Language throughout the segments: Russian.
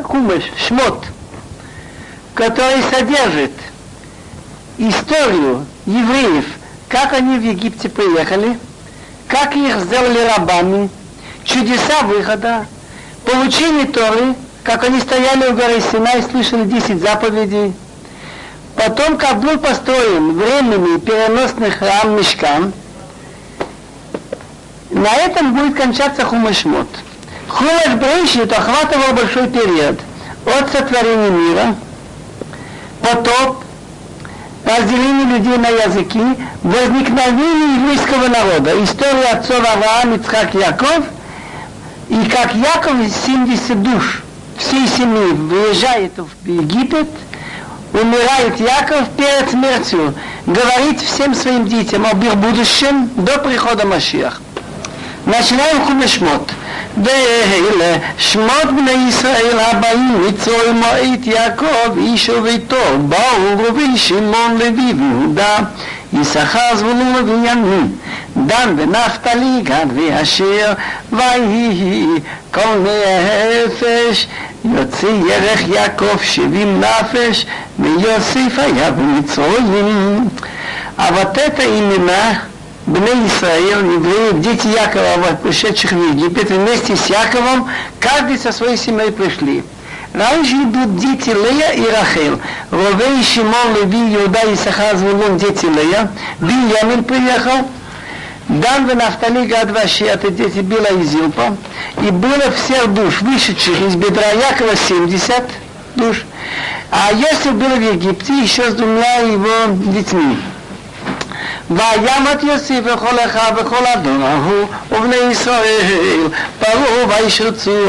Хумеш, шмот, который содержит историю евреев, как они в Египте приехали, как их сделали рабами, чудеса выхода, получение Торы, как они стояли у горы Сина и слышали 10 заповедей, потом, как был построен временный переносный храм Мешкан, на этом будет кончаться Хумашмот. Хумаш Брейшит охватывал большой период. От сотворения мира, потоп, разделение людей на языки, возникновение еврейского народа, история отцов Авраам, Ицхак, Яков, и как Яков 70 душ всей семьи выезжает в Египет, умирает Яков перед смертью, говорит всем своим детям об их будущем до прихода Машиах. начинаем חומש ואלה שמות בני ישראל הבאים מצוי מועית יעקב איש וביתו באו רובי שמעון לוי ויהודה יששכר זבולון ובנימין דן ונפתלי גד ואשר ויהי כל נפש יוצא ירך יעקב שבעים נפש ויוסף היה במצרים אבל תתא имена Бней Исраил, евреи, дети Якова, пришедших в Египет, вместе с Яковом, каждый со своей семьей пришли. Раньше идут дети Лея и Рахел. Ровей, Шимон, Леви, Иуда, Исахар, Звулун, дети Лея. Биньямин приехал. Дан в Нафтали, Гад, Ваши, это дети Била и Зилпа. И было всех душ, вышедших из бедра Якова 70 душ. А если был в Египте еще с двумя его детьми. וימת יוסף וכל אחיו וכל אדון ההוא ובני ישראל פרעו וישרצו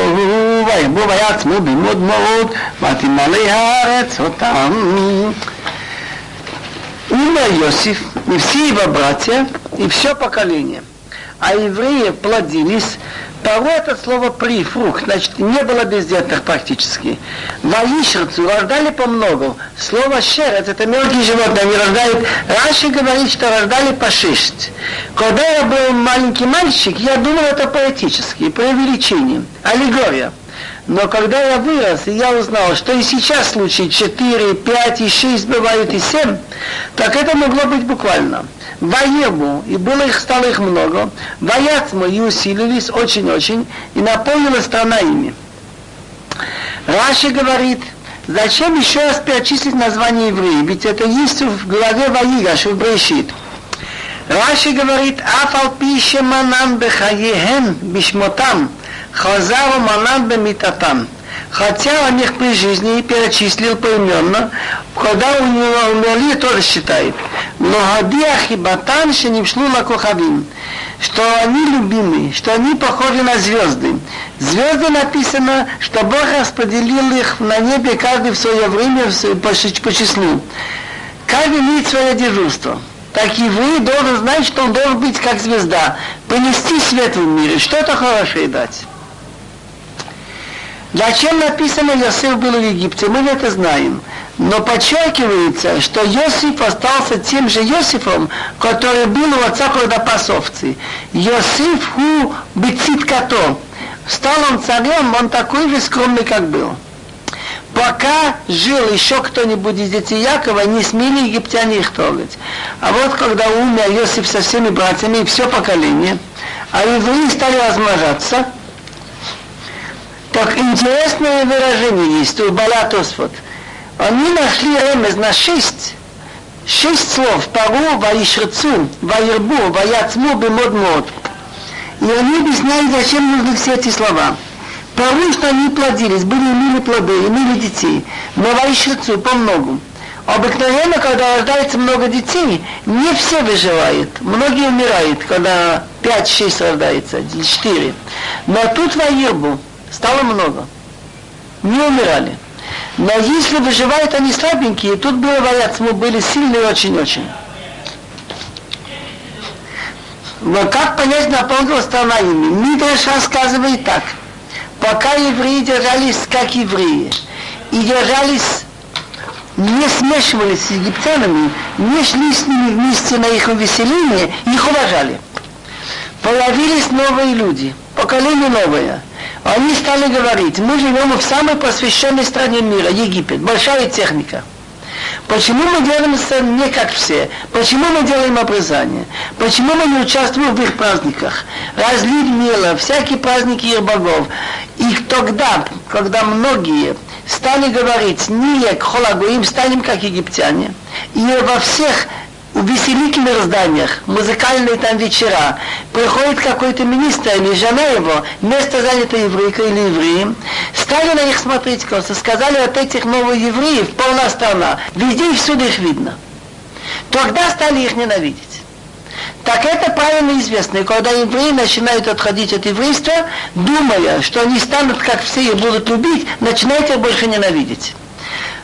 וירבו ויעצמו במאוד מאוד ותמלא הארץ אותם. Умер Иосиф и все его братья, и все поколение. А евреи плодились Пару это слово при, фрукт, значит, не было бездетных практически. Ваишерцу рождали по много. Слово шерец, это мелкие животные, они рождают. Раши говорит, что рождали по шесть. Когда я был маленький мальчик, я думал это поэтически, преувеличение, аллегория. Но когда я вырос, и я узнал, что и сейчас случаи 4, 5 и 6 бывают и 7, так это могло быть буквально. Воебу, и было их, стало их много, вояцму и усилились очень-очень, и наполнилась страна ими. Раши говорит, зачем еще раз перечислить название евреи, ведь это есть в главе Ваигаш, в Брешит. Раши говорит, афал пише манан бехаехен бишмотам, хазару манан бемитатам хотя он их при жизни перечислил поименно, когда у него умерли, тоже считает. Но Хадиах и Батан Шенимшлу Лакухавим, что они любимые, что они похожи на звезды. Звезды написано, что Бог распределил их на небе каждый в свое время по, числу. Каждый имеет свое дежурство. Так и вы должен знать, что он должен быть как звезда, принести свет в мире, что-то хорошее дать. Зачем написано Йосиф был в Египте? Мы это знаем. Но подчеркивается, что Йосиф остался тем же Йосифом, который был у отца, когда. Йосиф ху бецит като. Стал он царем, он такой же скромный, как был. Пока жил еще кто-нибудь из детей Якова, не смели египтяне их трогать. А вот когда умер Йосиф со всеми братьями и все поколение, а евреи стали размножаться – так интересное выражение есть у Балатосфот. Они нашли ремез на шесть, шесть слов. Пару, ваишрцу, ваирбу, ваяцму, бемод И они объясняют, зачем нужны все эти слова. Пару, что они плодились, были имели плоды, имели детей. Но ваишрцу по многу. Обыкновенно, когда рождается много детей, не все выживают. Многие умирают, когда 5-6 рождается, 4. Но тут воирбу, стало много. Не умирали. Но если выживают они слабенькие, тут было бояться, мы были сильные очень-очень. Но как понять, наполнила страна ими? Мидраш рассказывает так. Пока евреи держались как евреи, и держались, не смешивались с египтянами, не шли с ними вместе на их увеселение, их уважали. Появились новые люди – поколение новое. Они стали говорить, мы живем в самой посвященной стране мира, Египет, большая техника. Почему мы делаем не как все? Почему мы делаем обрезание? Почему мы не участвуем в их праздниках? Разлить мило, всякие праздники их богов. И тогда, когда многие стали говорить, не к холагуим, станем как египтяне, и во всех увеселительных зданиях, музыкальные там вечера, приходит какой-то министр или жена его, место занято еврейкой или евреем, стали на них смотреть косо, сказали от этих новых евреев полна страна, везде и всюду их видно. Тогда стали их ненавидеть. Так это правильно известно. И когда евреи начинают отходить от еврейства, думая, что они станут как все и будут любить, начинают их больше ненавидеть.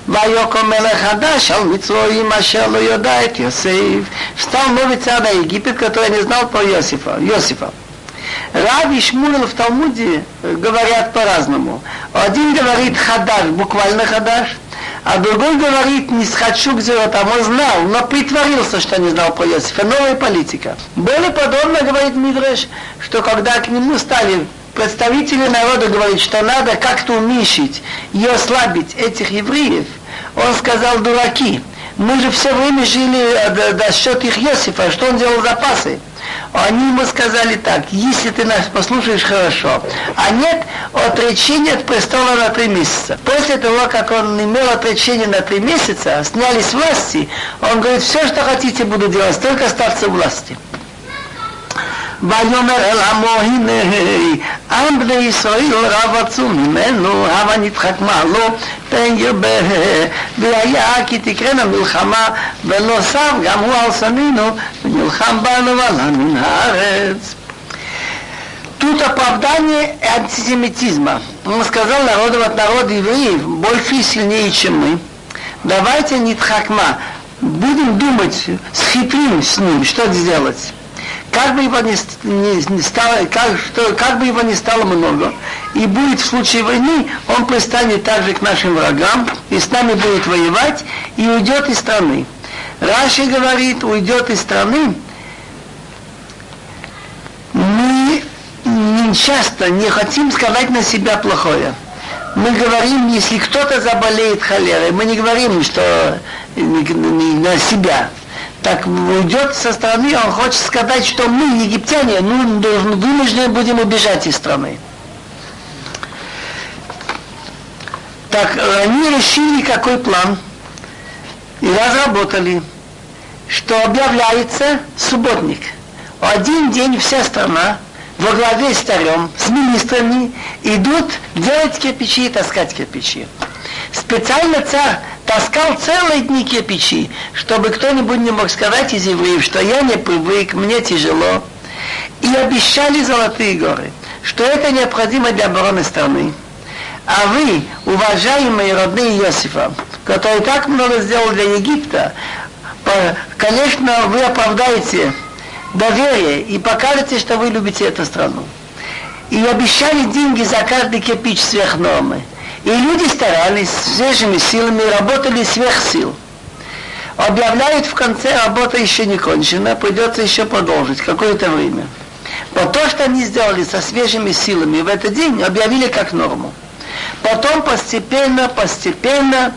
ויקום מלך חדש על מצרים אשר לא יודע את יוסף. Встал новый царь на Египет, который не знал про Иосифа. Иосифа. Рав и Шмулел в Талмуде говорят по-разному. Один говорит хадаш, буквально хадаш, а другой говорит не схочу к там он знал, но притворился, что не знал про Иосифа. Новая политика. Более подробно говорит Мидреш, что когда к нему стали представители народа говорить, что надо как-то уменьшить и ослабить этих евреев, он сказал, дураки, мы же все время жили э, до счет их Иосифа, что он делал запасы? Они ему сказали так, если ты нас послушаешь хорошо, а нет отречения от престола на три месяца. После того, как он имел отречение на три месяца, сняли с власти, он говорит, все, что хотите, буду делать, только остаться в власти. ויאמר אל עמו הנה עם בני ישראל רבצו ממנו הבה נדחק מעלו פן ירבה והיה כי תקרנה מלחמה ולא סב גם הוא על שנינו ונלחם בנו ועלה מן הארץ Тут оправдание антисемитизма. Он сказал народу от народа евреев, больше и сильнее, чем мы. Давайте не тхакма, будем думать, схитрим с ним, что сделать как бы его не, не, не стало, как, что, как бы его не стало много, и будет в случае войны, он пристанет также к нашим врагам, и с нами будет воевать, и уйдет из страны. Раши говорит, уйдет из страны, мы не часто не хотим сказать на себя плохое. Мы говорим, если кто-то заболеет холерой, мы не говорим, что на себя так уйдет со стороны, он хочет сказать, что мы, египтяне, ну, вынуждены будем убежать из страны. Так они решили, какой план, и разработали, что объявляется субботник. Один день вся страна во главе с царем, с министрами, идут делать кирпичи и таскать кирпичи. Специально царь таскал целые дни кирпичи, чтобы кто-нибудь не мог сказать из евреев, что я не привык, мне тяжело. И обещали золотые горы, что это необходимо для обороны страны. А вы, уважаемые родные Иосифа, которые так много сделали для Египта, конечно, вы оправдаете доверие и покажете, что вы любите эту страну. И обещали деньги за каждый кирпич сверх нормы. И люди старались свежими силами, работали сверх сил. Объявляют в конце, работа еще не кончена, придется еще продолжить какое-то время. Вот то, что они сделали со свежими силами в этот день, объявили как норму. Потом постепенно, постепенно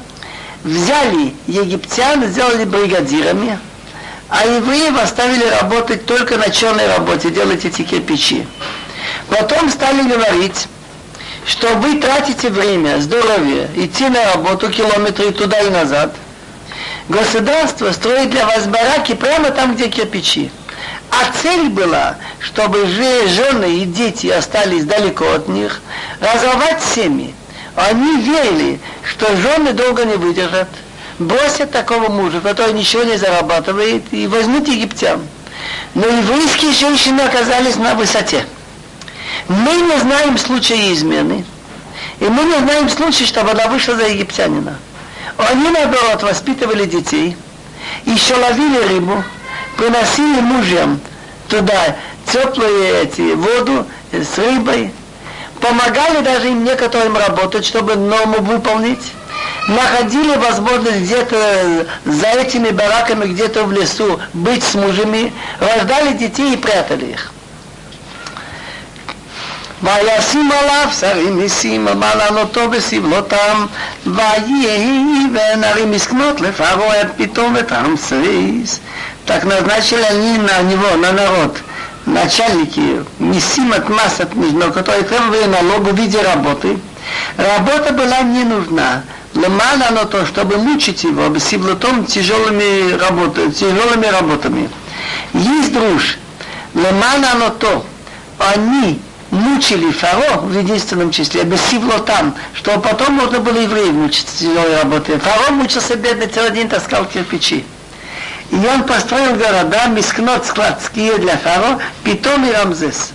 взяли египтян, сделали бригадирами, а евреев оставили работать только на черной работе, делать эти кирпичи. Потом стали говорить, что вы тратите время, здоровье, идти на работу километры туда и назад. Государство строит для вас бараки прямо там, где кирпичи. А цель была, чтобы жены и дети остались далеко от них, разорвать семьи. Они верили, что жены долго не выдержат, бросят такого мужа, который ничего не зарабатывает, и возьмут египтян. Но еврейские женщины оказались на высоте. Мы не знаем случая измены, и мы не знаем случая, чтобы она вышла за египтянина. Они, наоборот, воспитывали детей, еще ловили рыбу, приносили мужьям туда теплую эти, воду с рыбой, помогали даже им некоторым работать, чтобы норму выполнить, находили возможность где-то за этими бараками, где-то в лесу быть с мужами, рождали детей и прятали их. וישים עליו שרים ניסים, ומעלנותו בסבלותם, ויהי ונרים מסכנות לפרעה от питом Рамсес. Так назначили они на него, на народ, начальники, месим от масс от но которые требовали налогу в виде работы. Работа была не нужна. Лемана оно то, чтобы мучить его бесиблотом тяжелыми, работами, тяжелыми работами. Есть друж. Лемана оно то. Они мучили фаро в единственном числе, там, что потом можно было евреев мучить тяжелой работой. Фаро мучился бедный целый день, таскал кирпичи. И он построил города, мискнот складские для фаро, Питом и Рамзес.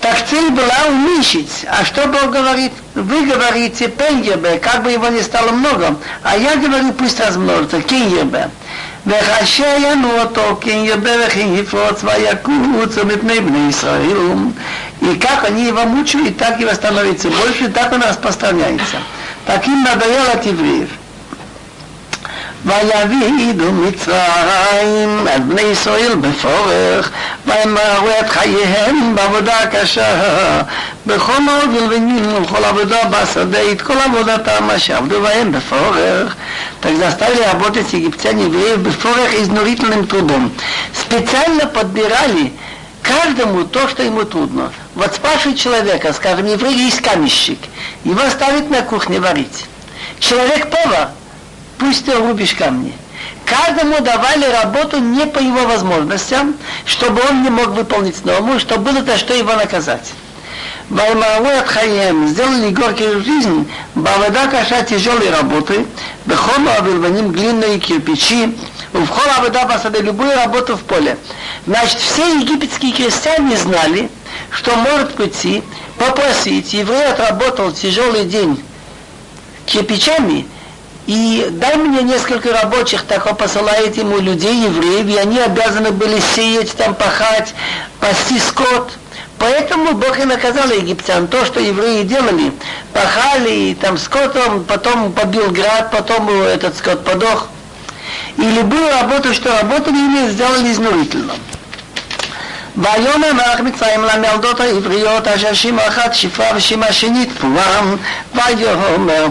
Так цель была уменьшить. А что Бог говорит? Вы говорите пенгебе, как бы его не стало много. А я говорю, пусть размножится, кингебе. וכאשר ינו אותו כן ירבה וכן יפרוץ ויקוץ מפני בני ישראל и как они его мучают, так его становится больше, так он распространяется. Таким надоел от евреев. ויבידו מצרים את בני ישראל בפורך, וימרו את חייהם בעבודה קשה, בכל מאוד ולבנים ובכל עבודה בשדה, את כל עבודתם אשר עבדו בהם בפורך. Так заставили работать египтяне евреев бефорах изнурительным трудом. Специально подбирали каждому то, что ему трудно. Вот спрашивает человека, скажем, еврей есть каменщик, его ставят на кухне варить. Человек-повар, пусть ты рубишь камни. Каждому давали работу не по его возможностям, чтобы он не мог выполнить норму, чтобы было за что его наказать. Ваймару Хаем сделали горькую жизнь, Бавада Каша тяжелой работы, Бехома Авилваним глиняные кирпичи, в хола вода посады любую работу в поле. Значит, все египетские крестьяне знали, что может прийти, попросить, еврей отработал тяжелый день кирпичами, и дай мне несколько рабочих, так он посылает ему людей, евреев, и они обязаны были сеять, там пахать, пасти скот. Поэтому Бог и наказал египтян. То, что евреи делали, пахали, там скотом, потом побил град, потом этот скот подох. И любую работу, что работали, они сделали изнурительно. ויאמר מלך מצרים למלדות העבריות אשר שימה אחת שפרה ושימה שנית פורם ויאמר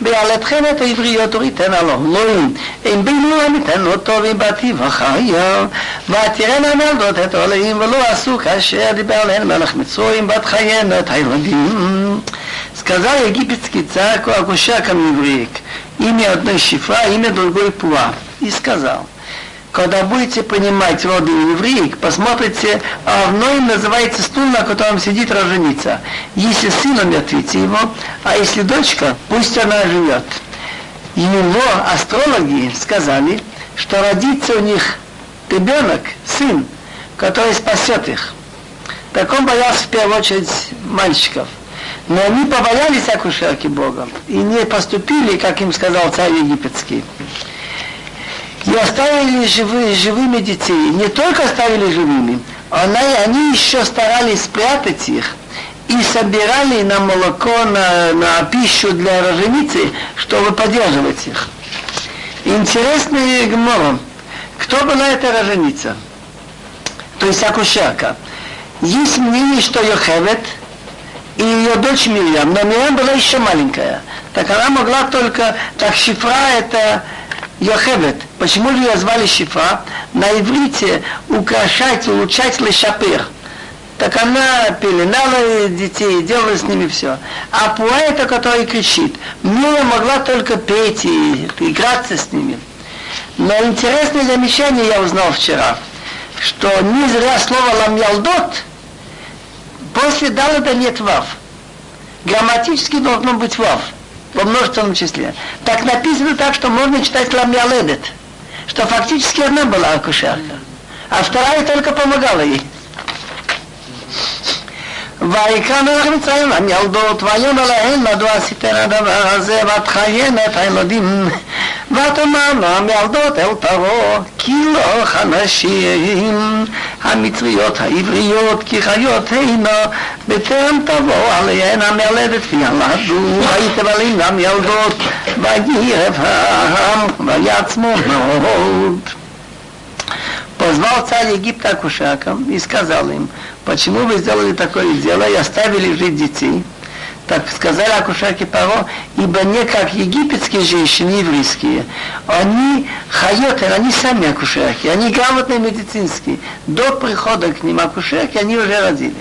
בעלתכן את העבריות וריתן על אלוהים אם בינו ניתן אותו ובתי וחיה ותראינה מלדות את אלוהים ולא עשו כאשר דיבר עליהן מלך מצרים ותחיינה את הילדים Сказал египетский царь Акушакам евреек, имя одной шифра, имя другой пуа, и сказал – когда будете понимать роды евреек, посмотрите, а одной называется стул, на котором сидит роженица. Если сын, умертвите его, а если дочка, пусть она живет. Его астрологи сказали, что родится у них ребенок, сын, который спасет их. Так он боялся в первую очередь мальчиков. Но они побоялись акушерки Бога и не поступили, как им сказал царь египетский и оставили живы, живыми детей. Не только оставили живыми, она, они еще старались спрятать их и собирали на молоко, на, на пищу для роженицы, чтобы поддерживать их. Интересный гмор. Кто была эта роженица? То есть акушерка. Есть мнение, что Йохевет и ее дочь Мирьям, но Мирьям была еще маленькая. Так она могла только, так шифра это Йохевет. Почему ее звали Шифа? На иврите украшать, улучшать лешапер. Так она пеленала детей, делала с ними все. А Пуа это, который кричит. Мила могла только петь и играться с ними. Но интересное замечание я узнал вчера, что не зря слово ламьялдот после далада нет вав. Грамматически должно быть вав во множественном числе. Так написано так, что можно читать ламьяледет, что фактически она была акушерка, а вторая только помогала ей. ויקרא מלך מצרים המילדות, ויאמר להן מדוע עשיתן הדבר הזה, ותחיינה את הילדים, ותאמר המילדות אל פרעה, כי לא הנשים המצריות העבריות, כי חיות הנה, בטרם תבוא עליהן המלדת וילדו, הייתם עליהן המילדות, וירב העם, ויעצמו מאוד. По позвал царь Египта акушакам и сказал им, почему вы сделали такое дело и оставили жить детей? Так сказали акушерки Паро, ибо не как египетские женщины, еврейские, они хайоты, они сами акушерки, они грамотные медицинские. До прихода к ним акушерки они уже родили.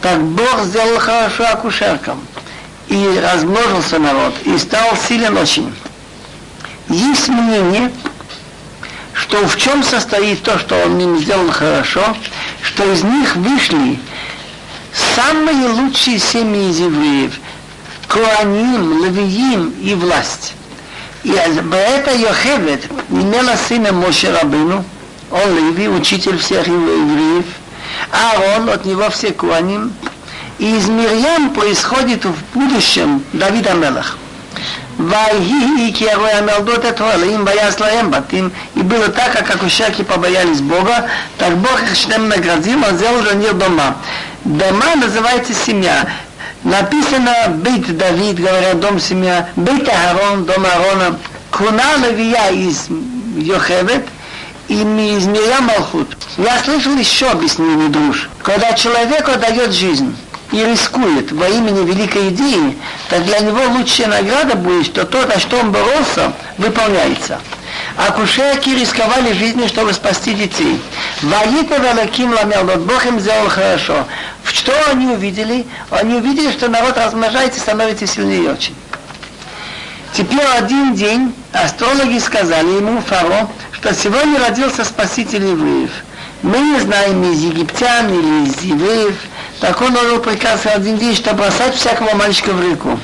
Так Бог сделал хорошо акушеркам. И размножился народ, и стал силен очень. Есть мнение, что в чем состоит то, что он им сделал хорошо, что из них вышли самые лучшие семьи из евреев, Коаним, Левиим и власть. И это Йохевет имела сына Моше Рабину, он Леви, учитель всех евреев, а он от него все Куаним. И из Мирьям происходит в будущем Давид Амелах. Вайги, киавы амелдот им боясь лаем батим. И было так, как ушаки побоялись Бога, так Бог их шлем наградил, он сделал для них дома. Дома называется семья. Написано Бит Давид, говорят, дом семья, Бит Аарон, дом Аарона, Куна Левия из Йохевет, и из Миря Малхут. Я слышал еще объяснение друж, когда человеку дает жизнь и рискует во имени великой идеи, так для него лучшая награда будет, что то, на что он боролся, выполняется. А кушерки рисковали жизнью, чтобы спасти детей. Ваита великим ламелдот, Бог им сделал хорошо. Что они увидели? Они увидели, что народ размножается и становится сильнее очень. Теперь один день астрологи сказали ему, Фаро, что сегодня родился спаситель евреев. Мы не знаем, из египтян или из евреев, так он отдал приказ один день, что бросать всякого мальчика в реку.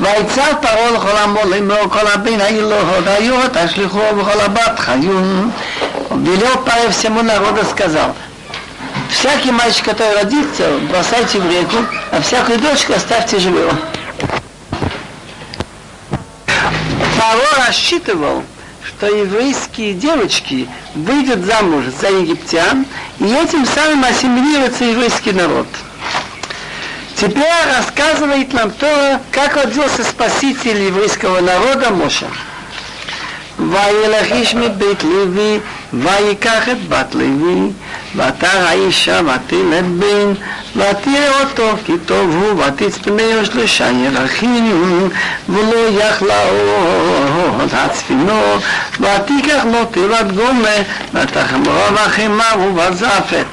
ויצב פרעה לכל עמו לאמור כל הבן העיר לו הודיו תשליכו בכל הבת חיון велел Павел всему народу сказал, всякий мальчик, который родится, бросайте в реку, а всякую дочку оставьте живого. Павел рассчитывал, что еврейские девочки выйдут замуж за египтян, и этим самым ассимилируется еврейский народ. Теперь рассказывает нам то, как родился спаситель еврейского народа Моша. וילך איש מבית לוי, ויקח את בת לוי, ותר האישה ותלד בן, ותראה אותו כי טוב הוא, ותצפנהו שלושה ירחים, ולא יכלה עוד הצפינו, ותיקח לו תיבת גומה, ותחמרו וחימה ובזפת.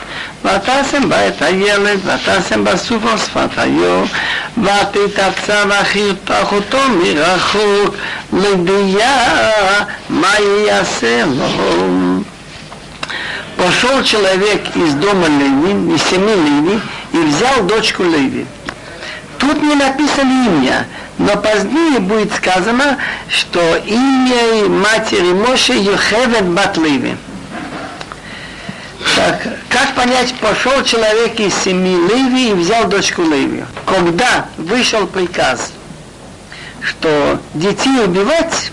ותשם בה את הילד, ותשם בסוף על שפת היו, ותתפצה וכירתח אותו מרחוק, לדיה מה יעשה לו. Пошел человек из дома Леви, из семьи Леви, и взял дочку Леви. Тут не написано имя, но позднее будет сказано, что имя матери Моше Йохевет Бат Леви. Так, как понять, пошел человек из семьи Леви и взял дочку Леви. Когда вышел приказ, что детей убивать,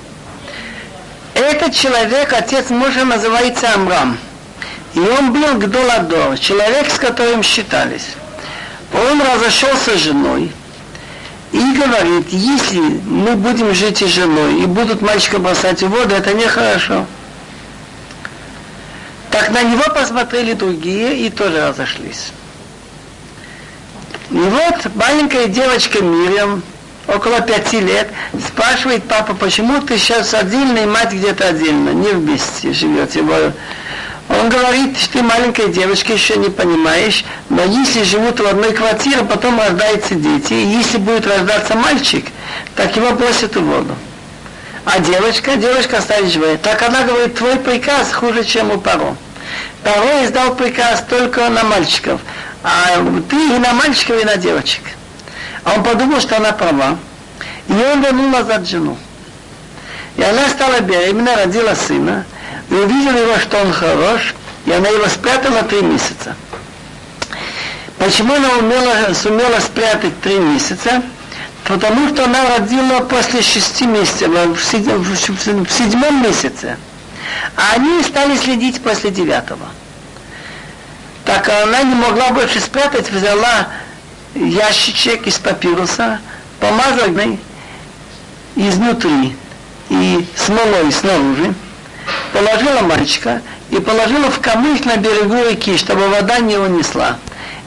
этот человек, отец мужа, называется Амрам. И он был Гдоладор, человек, с которым считались. Он разошелся с женой и говорит, если мы будем жить с женой и будут мальчика бросать в воду, это нехорошо. Так на него посмотрели другие и тоже разошлись. И вот маленькая девочка Мирьям, около пяти лет, спрашивает папа, почему ты сейчас отдельно и мать где-то отдельно, не вместе живете. Он говорит, что ты маленькая девочка, еще не понимаешь, но если живут в одной квартире, потом рождаются дети, и если будет рождаться мальчик, так его бросят в воду. А девочка, девочка живая. Так она говорит, твой приказ хуже, чем у Паро. Паро издал приказ только на мальчиков, а ты и на мальчиков, и на девочек. А он подумал, что она права. И он вернул назад жену. И она стала беременна, родила сына, и увидела его, что он хорош, и она его спрятала три месяца. Почему она умела, сумела спрятать три месяца? Потому что она родила после шести месяцев, в, седьмом, в седьмом месяце. А они стали следить после девятого. Так она не могла больше спрятать, взяла ящичек из папируса, помазала изнутри и смолой снаружи, положила мальчика и положила в камыш на берегу реки, чтобы вода не унесла.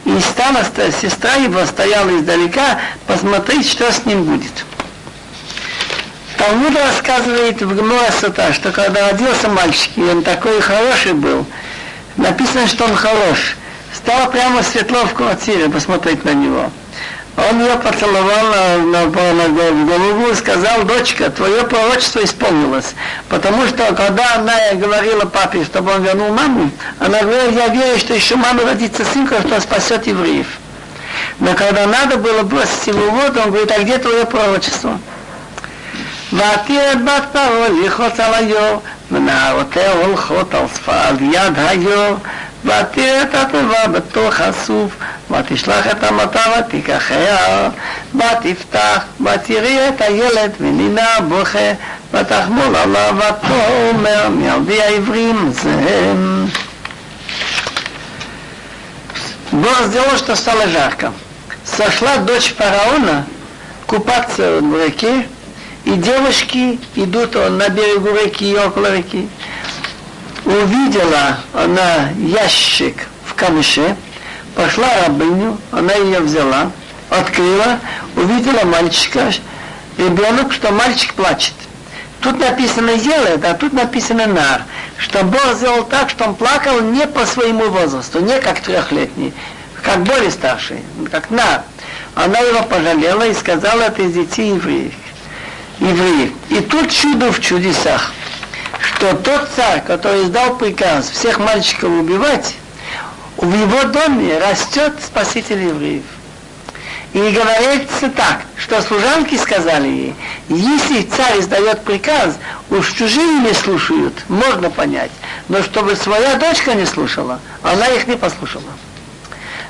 И стала сестра его стояла издалека посмотреть, что с ним будет. Талмуд рассказывает в Гмора Сута, что когда родился мальчик, и он такой хороший был, написано, что он хорош, стало прямо светло в квартире посмотреть на него. Он ее поцеловал на, на, на голову и сказал, дочка, твое пророчество исполнилось. Потому что когда она говорила папе, чтобы он вернул маму, она говорила, я верю, что еще мама родится сын, что спасет евреев. Но когда надо было бросить его в воду, он говорит, а где твое пророчество? ועתיר את בת פרעה ללחוץ על היור, ונערותיה הולכות על ספרד יד היור, ותראה את הטובה בתוך הסוף, ותשלח את המטה ותיקחיה, ותפתח, ותראי את הילד ונינה בוכה, ותחמול עליו ותאמר מילדי העברים זה הם. Бог сделал, что стало жарко. Сошла дочь фараона купаться в реке, и девушки идут на берегу реки, около реки увидела она ящик в камыше, пошла рабыню, она ее взяла, открыла, увидела мальчика, ребенок, что мальчик плачет. Тут написано «елет», а тут написано «нар», что Бог сделал так, что он плакал не по своему возрасту, не как трехлетний, как более старший, как «нар». Она его пожалела и сказала, это из детей евреев. евреев. И тут чудо в чудесах – что тот царь, который издал приказ всех мальчиков убивать, в его доме растет спаситель евреев. И говорится так, что служанки сказали ей, если царь издает приказ, уж чужие не слушают, можно понять. Но чтобы своя дочка не слушала, она их не послушала.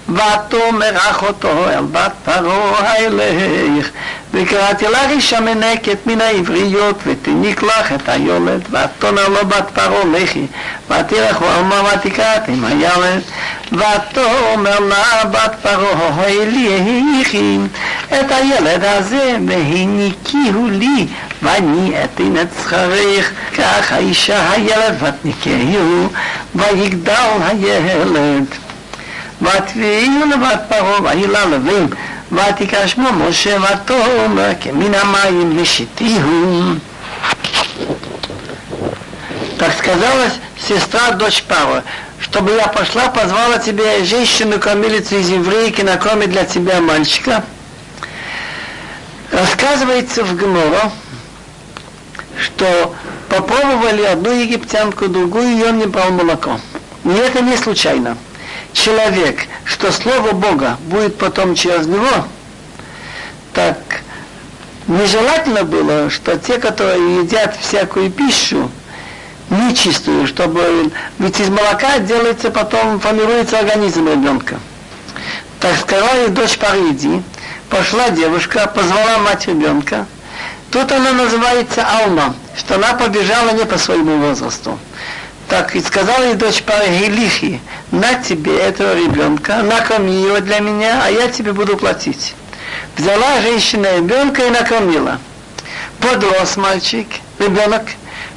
ותאמר אחותו אל בת פרעה הילך וקראתי לך אישה מנקת מן העבריות ותניק לך את היולד ותאמר לו בת פרעה לכי ותלך ואומר ותקראת עם הילד ותאמר לה בת פרעה הליכי את הילד הזה והניקיהו לי ואני אתן את שכרך כך האישה הילד ותניקהו ויגדל הילד ותביאינו לבת פרעה, ויהי לה לווים, ותיקח שמו משה ותאמר כמן המים משיתיהו. Так сказала сестра, дочь Павла, чтобы я пошла, позвала тебе женщину-кормилицу из еврейки накормить для тебя мальчика. Рассказывается в Гморо, что попробовали одну египтянку, другую, и он не брал молоко. И это не случайно человек, что Слово Бога будет потом через него, так нежелательно было, что те, которые едят всякую пищу, нечистую, чтобы ведь из молока делается потом, формируется организм ребенка. Так сказала ей дочь Париди, пошла девушка, позвала мать ребенка. Тут она называется Алма, что она побежала не по своему возрасту. Так и сказала ей дочь Парагилихи, на тебе этого ребенка, накорми его для меня, а я тебе буду платить. Взяла женщина ребенка и накормила. Подрос мальчик, ребенок,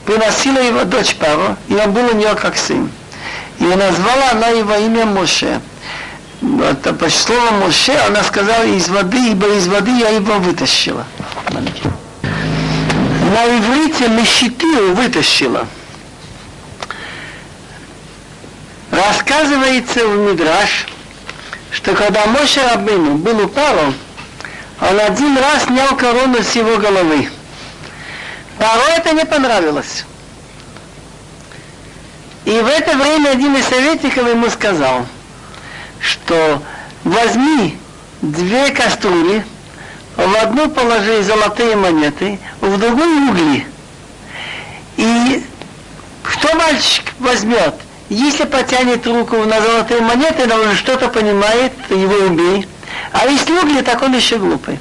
приносила его дочь Пару, и он был у нее как сын. И назвала она его имя Моше. Вот, а по слову Моше она сказала из воды, ибо из воды я его вытащила. На иврите Мешитию вытащила. Рассказывается в Мидраш, что когда Моше Рабыну был у он один раз снял корону с его головы. Паро это не понравилось. И в это время один из советников ему сказал, что возьми две кастрюли, в одну положи золотые монеты, в другую угли. И кто мальчик возьмет – если потянет руку на золотые монеты, он уже что-то понимает, его убей. А если угли, так он еще глупый.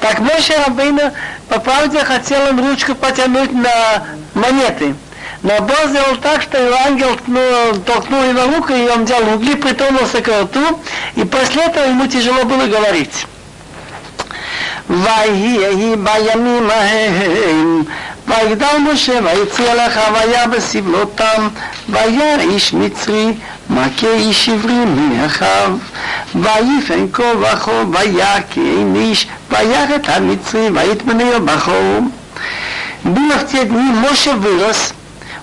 Так Моше Рабейна по правде хотел он ручку потянуть на монеты. Но Бог сделал так, что его ангел ну, толкнул его руку, и он взял угли, притронулся к рту, и после этого ему тяжело было говорить. ויהי בימים ההם ויגדל משה ויצא לך והיה בסבלותם וירא איש מצרי מכה איש עברי מאחיו ויפן כה וכה וירא כי אין איש וירא את המצרי ויתמנהו בחור Было в те дни Моше вырос,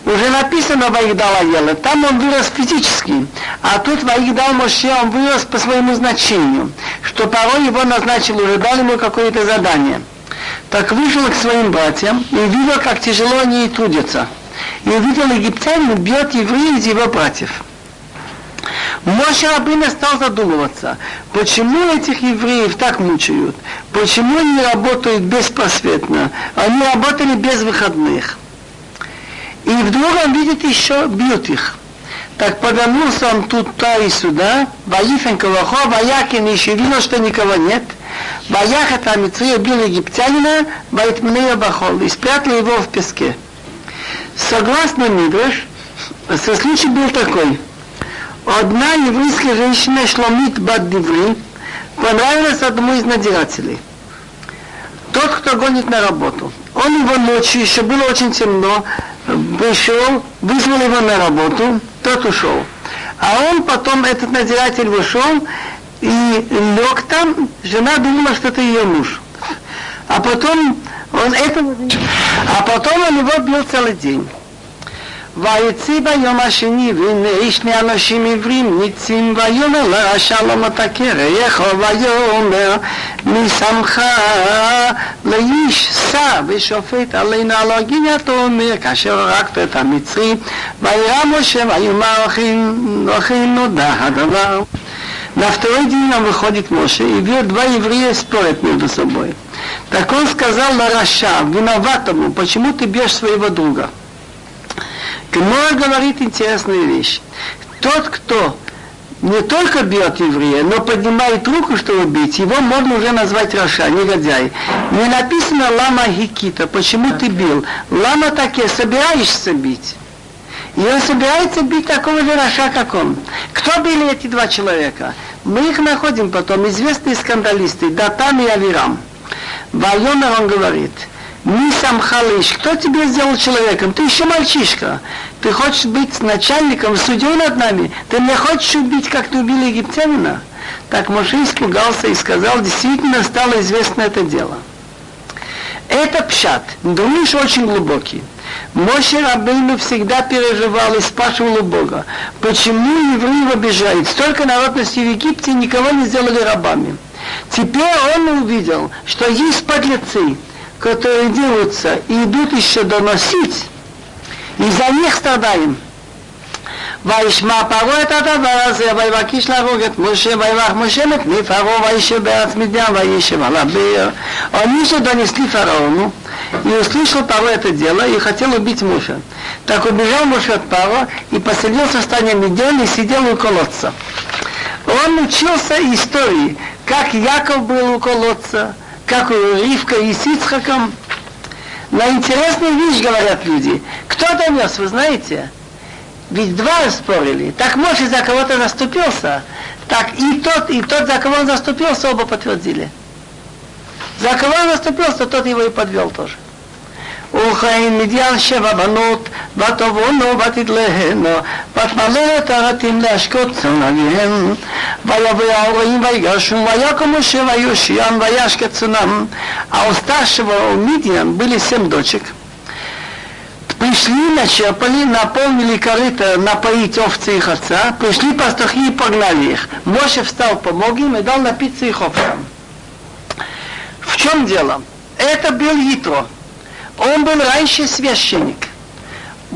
уже написано Ваигдал Аела, там он вырос физически, а тут Ваигдал Моше, он вырос по своему значению, что порой его назначил, уже дал ему какое-то задание – так вышел к своим братьям и видел, как тяжело они трудятся. И увидел египтянин бьет евреев из его братьев. Моше Рабына стал задумываться, почему этих евреев так мучают, почему они работают беспросветно, они работали без выходных. И вдруг он видит еще, бьют их. Так повернулся он тут, туда и сюда, Ваифен Калахо, Ваякин еще видел, что никого нет – Ваяхат Амитри убил египтянина, Байтмнея Бахол, и спрятал его в песке. Согласно Мидраш, случай был такой. Одна еврейская женщина Шломит Баддиври понравилась одному из надзирателей. Тот, кто гонит на работу. Он его ночью, еще было очень темно, вышел, вызвал его на работу, тот ушел. А он потом, этот надзиратель вышел и лег там, жена думала, что это ее муж. А потом он этого А потом он его бил целый день. ויצא ביום השני, והנה שני אנשים עברים ניצים, ויאמר לרשע לא מתקר, יחו ויאמר משמך לאיש שר ושופט עלינו על הרגינתו אומר, כאשר הרגת את המצרי, וירא משה ויאמר אחי נודע הדבר. На второй день нам выходит Моше, и видит два еврея спорят между собой. Так он сказал Лараша, виноватому, почему ты бьешь своего друга? Гмора говорит интересную вещь. Тот, кто не только бьет еврея, но поднимает руку, чтобы бить, его можно уже назвать Раша, негодяй. Не написано лама хикита, почему ты бил? Лама таке, собираешься бить. И он собирается бить такого же Раша, как он. Кто были эти два человека? Мы их находим потом, известные скандалисты, Датам и Авирам. Вайомер он говорит, не сам халыш, кто тебе сделал человеком? Ты еще мальчишка. Ты хочешь быть начальником, судьей над нами? Ты не хочешь убить, как ты убил египтянина? Так Моше испугался и сказал, действительно стало известно это дело. Это пшат, думаешь, очень глубокий. Моше Рабейну всегда переживал и спрашивал у Бога, почему евреев обижают? Столько народности в Египте никого не сделали рабами. Теперь он увидел, что есть подлецы, которые делаются и идут еще доносить, и за них страдаем. וישמע פרעה את הדבר הזה, ויבקש להרוג את משה, ויברך משה מפני פרעה, וישב בארץ מדיין, וישב על הבאר. Они же донесли фараону, и услышал Паро это дело, и хотел убить мужа. Так убежал муж от Паро, и поселился в стане Медиан, и сидел у колодца. Он учился истории, как Яков был у колодца, как Ривка и с. На интересную вещь говорят люди. Кто донес, вы знаете? Ведь два спорили. Так Моше за кого-то заступился. Так и тот, и тот, за кого он заступился, оба подтвердили. За кого он заступился, тот его и подвел тоже. וכן מדיין שבע בנות, ותבונו ותדלהנו, ותמלא את הרתים להשקות צאן אביהם, ויבוא ההורים ויגרשו, ויקום משה ויושיעם וישקט צאנם. А у старшего у Мидьян были семь дочек. Пришли, начерпали, наполнили корыто напоить овцы их отца, пришли пастухи и погнали их. Моше встал, помог им и дал напиться их овцам. В чем дело? Это был Итро. Он был раньше священник.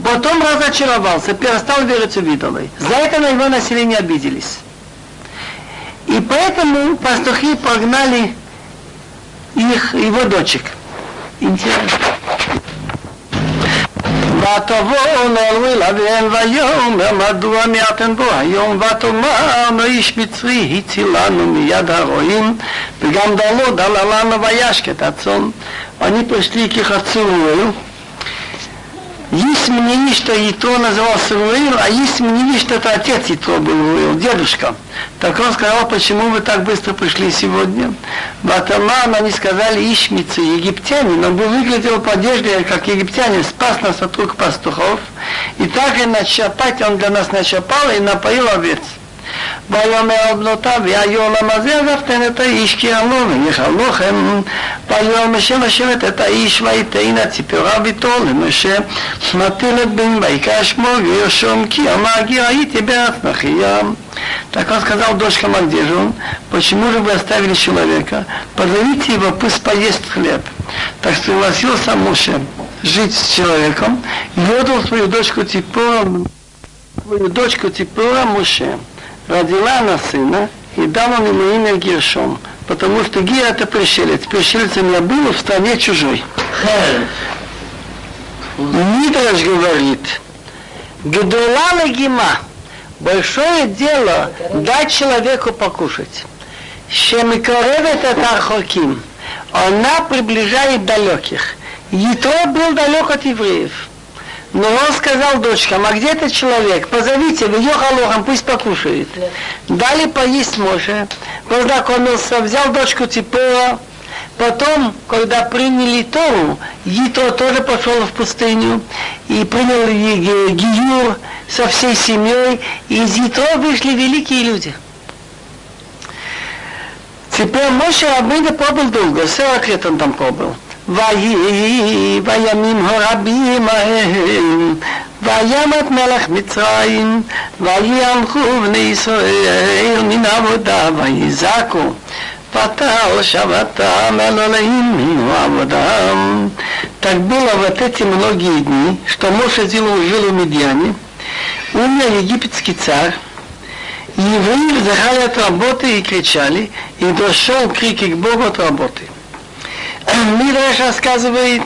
Потом разочаровался, перестал верить в идолы. За это на его население обиделись. И поэтому пастухи погнали их, его дочек. Интересно. ותבואו נעלוי לאביהם ויאמר מדוע מיעתם בו היום ותאמרנו איש מצרי הצילנו מיד הרועים וגם דלו דלה לנו וישקת הצאן ואני פשתי כחצוי есть мнение, что Итро назывался Руил, а есть мнение, что это отец Итро был Руил, дедушка. Так он сказал, почему вы так быстро пришли сегодня? Батаман, они сказали, ищмицы, египтяне, но бы выглядел по одежде, как египтянин, спас нас от рук пастухов. И так и начапать он для нас начапал и напоил овец. ויאמר על בנותיו, והיו העולם הזה עזבתן את האיש כי עלו וניחל לכם. ויאמר השם השבט את האיש ויתן הציפורה ביתו למשה מטיל את בן ויקרא שמו וירשום כי אמר גיר הייתי בארץ נחיה. Так он сказал дочкам, а где же он? Почему же вы оставили человека? Позовите его, пусть поест хлеб. Так согласился Муше жить с человеком и отдал свою дочку Типора, свою дочку Типора Муше родила она сына и дала ему имя Гершом, потому что Гир это пришелец. Пришельцем я был в стране чужой. Мидраш говорит, Гдула Гима, большое дело дать человеку покушать. Шемикоревет это Архоким, она приближает далеких. Ятро был далек от евреев. Но он сказал дочкам, а где этот человек? Позовите его, Йохалохам, пусть покушает. Дали поесть Моше. Познакомился, взял дочку Типора. Потом, когда приняли Тору, Итро тоже пошел в пустыню и принял Гиюр со всей семьей. И из Итро вышли великие люди. Теперь Моше Рабыня побыл долго, 40 лет он там побыл. ויהי בימים הרבים ההם וימת מלך מצרים ויהלכו בני ישראל מן עבודה ויזעקו ותעל שבתם אל אלוהים מנו עבודם. Так было вот эти многие дни, что Моше жил в Медьяне, умер египетский царь, и евреи вздыхали от работы и кричали, и дошел крик к Богу от работы. Мидраш рассказывает,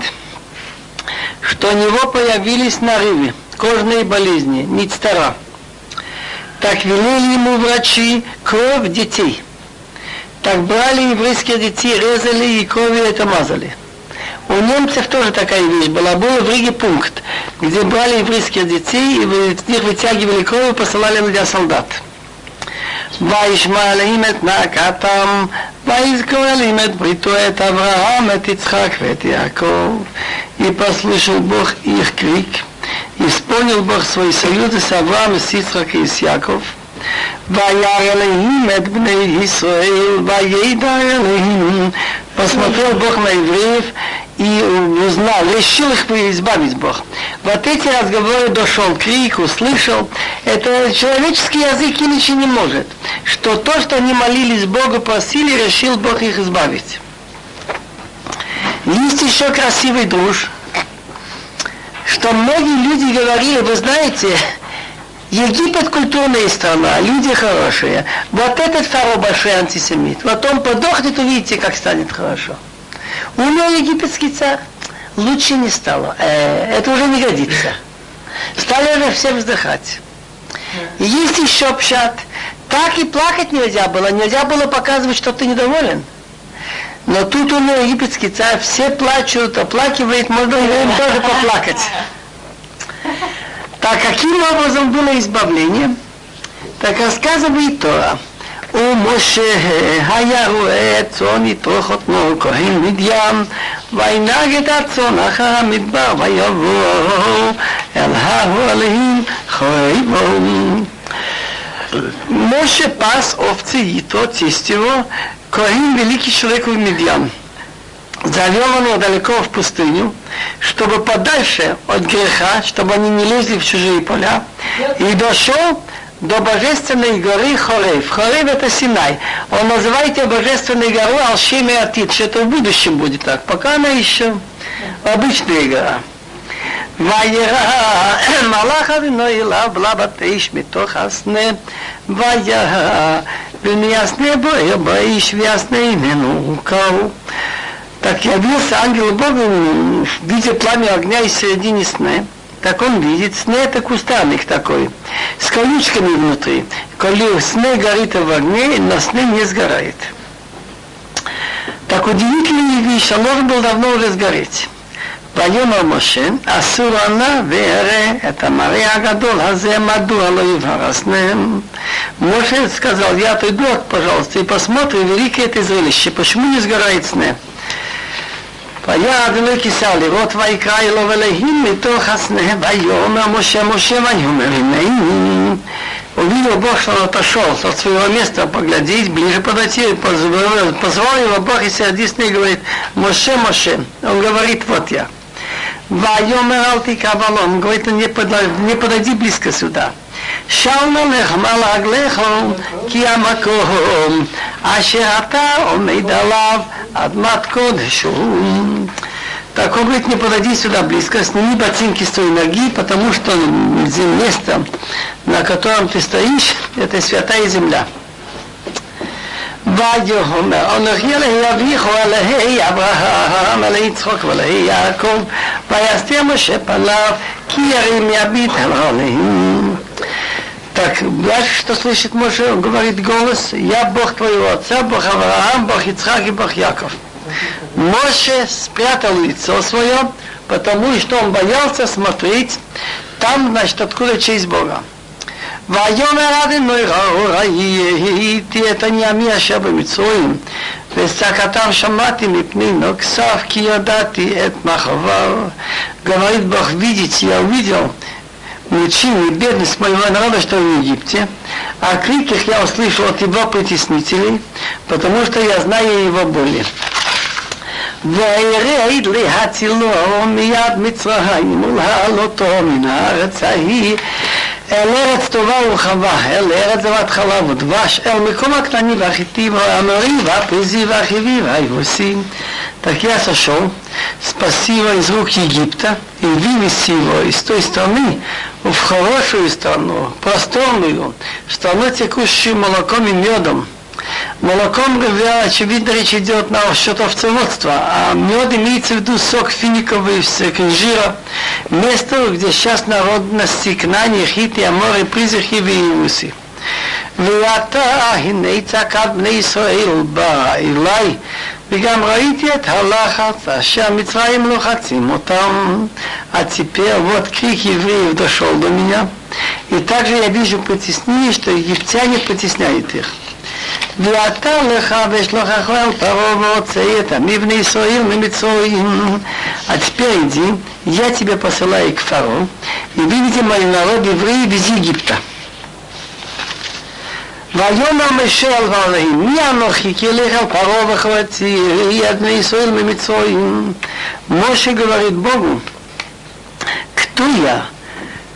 что у него появились нарывы, кожные болезни, ництара. Так велели ему врачи кровь детей. Так брали еврейские детей, резали и кровью это мазали. У немцев тоже такая вещь была. Был в Риге пункт, где брали еврейских детей и из них вытягивали кровь и посылали для солдат. וישמע עליהם את נאקתם, ויזכור עליהם את בריתו את אברהם, את יצחק ואת יעקב. И послышал Бог их крик, и вспомнил Бог свой союз с Авраамом, с Ицхак и с Яков. וירא אלוהים את בני ישראל, וידע אלוהים. Посмотрел Бог на евреев и узнал, решил их избавить Бог. Вот эти разговоры дошел крик, услышал. Это человеческий язык иначе не может. Что то, что они молились Богу, просили, решил Бог их избавить. Есть еще красивый друж, что многие люди говорили, вы знаете, Египет культурная страна, люди хорошие. Вот этот второй большой антисемит. Вот он подохнет, увидите, как станет хорошо. Умер египетский царь. Лучше не стало. Э, это уже не годится. Стали уже все вздыхать. есть еще пшат. Так и плакать нельзя было. Нельзя было показывать, что ты недоволен. Но тут него египетский царь, все плачут, оплакивает, можно им тоже поплакать. Так каким образом было избавление? Так рассказывает Тора. ומשה היה רואה צאן יטרוך אותנו כהן מדיין וינהג את הצאן אחר המדבר ויבואו אל ההוא עליהם חרבו. Моше пас овцы Итро, тесть его, Коин, великий человек в Медьян. Завел он его далеко в пустыню, чтобы подальше от греха, чтобы они не лезли в чужие поля. И дошел до божественной горы Хорев. Хорев это Синай. Он называет ее божественной горой Алшеми Атит, что это в будущем будет так. Пока она еще обычная гора. וירא מלאך אבינו אליו בלבת איש מתוך הסנה וירא ומהסנה בוער באיש והסנה ממנו קרו так явился ангел Бога в виде пламя огня из середины сна. Так он видит, сны это кустарник такой, с колючками внутри. Коли сны горит в огне, но сны не сгорает. Так удивительная вещь, он должен был давно уже сгореть. ויאמר משה, אסור ענה וירא את המראה הגדול הזה, מדוע לא יבהר הסנם. Моше сказал, я отойду, пожалуйста, и посмотрю великое это зрелище, почему не сгорает сне. ויעד אלוקי שר לראות ויקרא אלו ולהים מתוך הסנה ויאמר משה муше ויאמר הנני Увидел Бог, что он отошел от своего места поглядеть, ближе подойти, позвал, позвал его Бог и сердечно говорит, Моше, Моше. Он говорит, вот я. ויאמר אל תקרב он говорит, не подойди, не подойди близко сюда. שאלנו לך מה להגלך כי המקום אשר אתה עומד עליו אדמת קודש הוא. Так он говорит, не подойди сюда близко, сними ботинки с твоей ноги, потому что место, на котором ты стоишь, это святая земля. ויאמר אנוכי אלוהי אביך אלוהי אברהם אלוהי יצחוק ואלוהי יעקב ויסתיר משה פניו כי ירים יביט על עליהם Так, дальше что слышит Моше? Он говорит голос, я Бог твоего отца, Бог Авраам, Бог Ицхак и Бог Яков. Моше спрятал лицо свое, потому что он боялся смотреть там, значит, откуда честь Бога. ויאמר אדינוי ראיתי את עמי אשר במצרים וצעקתם שמעתי מפני נוקסף כי ידעתי את מחבר. Говорит Бог, видите, я увидел мучение и бедность моего народа, что в Египте, а крик их я услышал от его притеснителей, потому что я знаю его боли. וירד להצילו מיד מצרים ולהעלותו מן הארץ ההיא אל ארץ טובה ורחבה, אל ארץ זבת חלב ודבש, אל מקום הקטני והחיטי והאמורי והפריזי והחיבי והיבוסי. Так я сошел, спаси его из рук Египта и вывести его из той страны в хорошую страну, просторную, страну, текущую молоком и медом, Молоком, очевидно, речь идет на счет овцеводства, а мед имеется в виду сок финиковый, сок инжира, место, где сейчас народности, кнани, хиты, аморы, призрахи и иуси. ועתה הנה צעקת בני ישראל בא אליי וגם ראיתי את הלחץ אשר המצרים לוחצים אותם. А теперь вот крик евреев дошел до меня. И также я вижу притеснение, что египтяне притесняют их. ואתה לך ושלוחך אל פרעה והוצאי את המבני ישראל ממצרים. А теперь иди, я тебя посылаю к Фаро, и видите мой народ евреи без Египта. ויאמר משה אל ועליהם, מי אנוכי כי אלך אל פרעה וחבצי, ראי את בני ישראל ממצרים. Моше говорит Богу, кто я?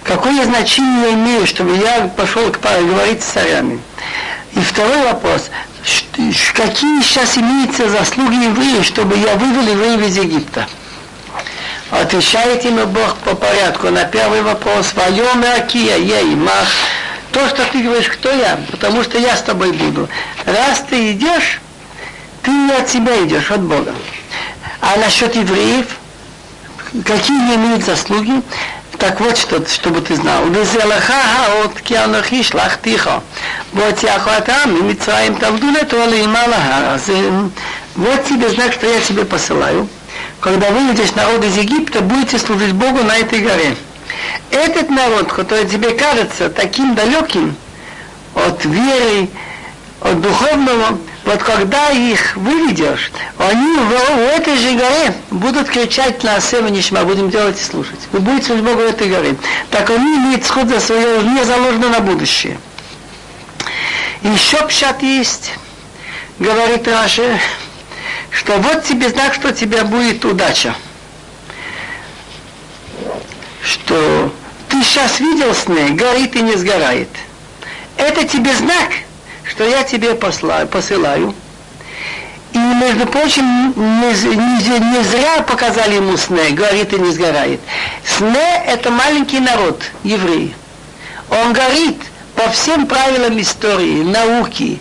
Какое значение я имею, чтобы я пошел к Паре говорить с царями? И второй вопрос. Какие сейчас имеются заслуги евреев, чтобы я вывел евреев из Египта? Отвечает ему Бог по порядку на первый вопрос. Вайом Акия, я и мах. то, что ты говоришь, кто я, потому что я с тобой буду. Раз ты идешь, ты не от себя идешь, от Бога. А насчет евреев, какие имеют заслуги, так вот, что, чтобы ты знал. Везелахаха от кианахи шлахтиха. Вот я хватам, и митсраим тавдуна, то. Вот тебе знак, что я тебе посылаю. Когда выйдешь народ из Египта, будете служить Богу на этой горе. Этот народ, который тебе кажется таким далеким от веры, от духовного, вот когда их выведешь, они в, в этой же горе будут кричать на Нишма, будем делать и слушать. Вы будете служить Богу в этой горе. Так они имеют сход за свое, не заложено на будущее. Еще пшат есть, говорит Раши, что вот тебе знак, что у тебя будет удача. Что ты сейчас видел сны, горит и не сгорает. Это тебе знак – что я тебе послаю, посылаю. И, между прочим, не, не, не зря показали ему сне, говорит и не сгорает. Сне – это маленький народ, евреи. Он горит по всем правилам истории, науки.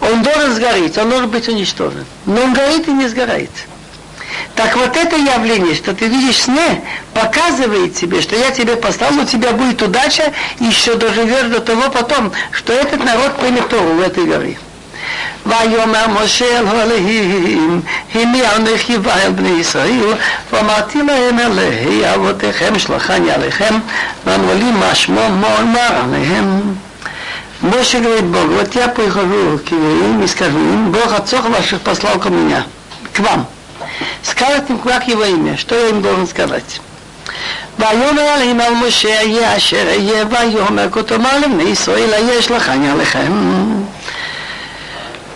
Он должен сгореть, он должен быть уничтожен. Но он горит и не сгорает. Так вот это явление, что ты видишь сне, показывает тебе, что я тебе послал, у тебя будет удача, и еще доживешь до того потом, что этот народ примет Тору в этой горе. ויאמר משה אל אלוהים, הנה אנכי ואל בני ישראל, ואמרתי להם אלוהי אבותיכם שלחני עליכם, ואמרו לי מה שמו מה אומר עליהם. Моше говорит Богу, вот я прихожу к евреям и скажу им, Бог отцов ваших послал ко мне, к вам. Скажет им, как его имя, что я им должен сказать. ויאמר עליהם על משה יהיה אשר יהיה ויאמר כתאמר לבני ישראל היש לכן עליכם.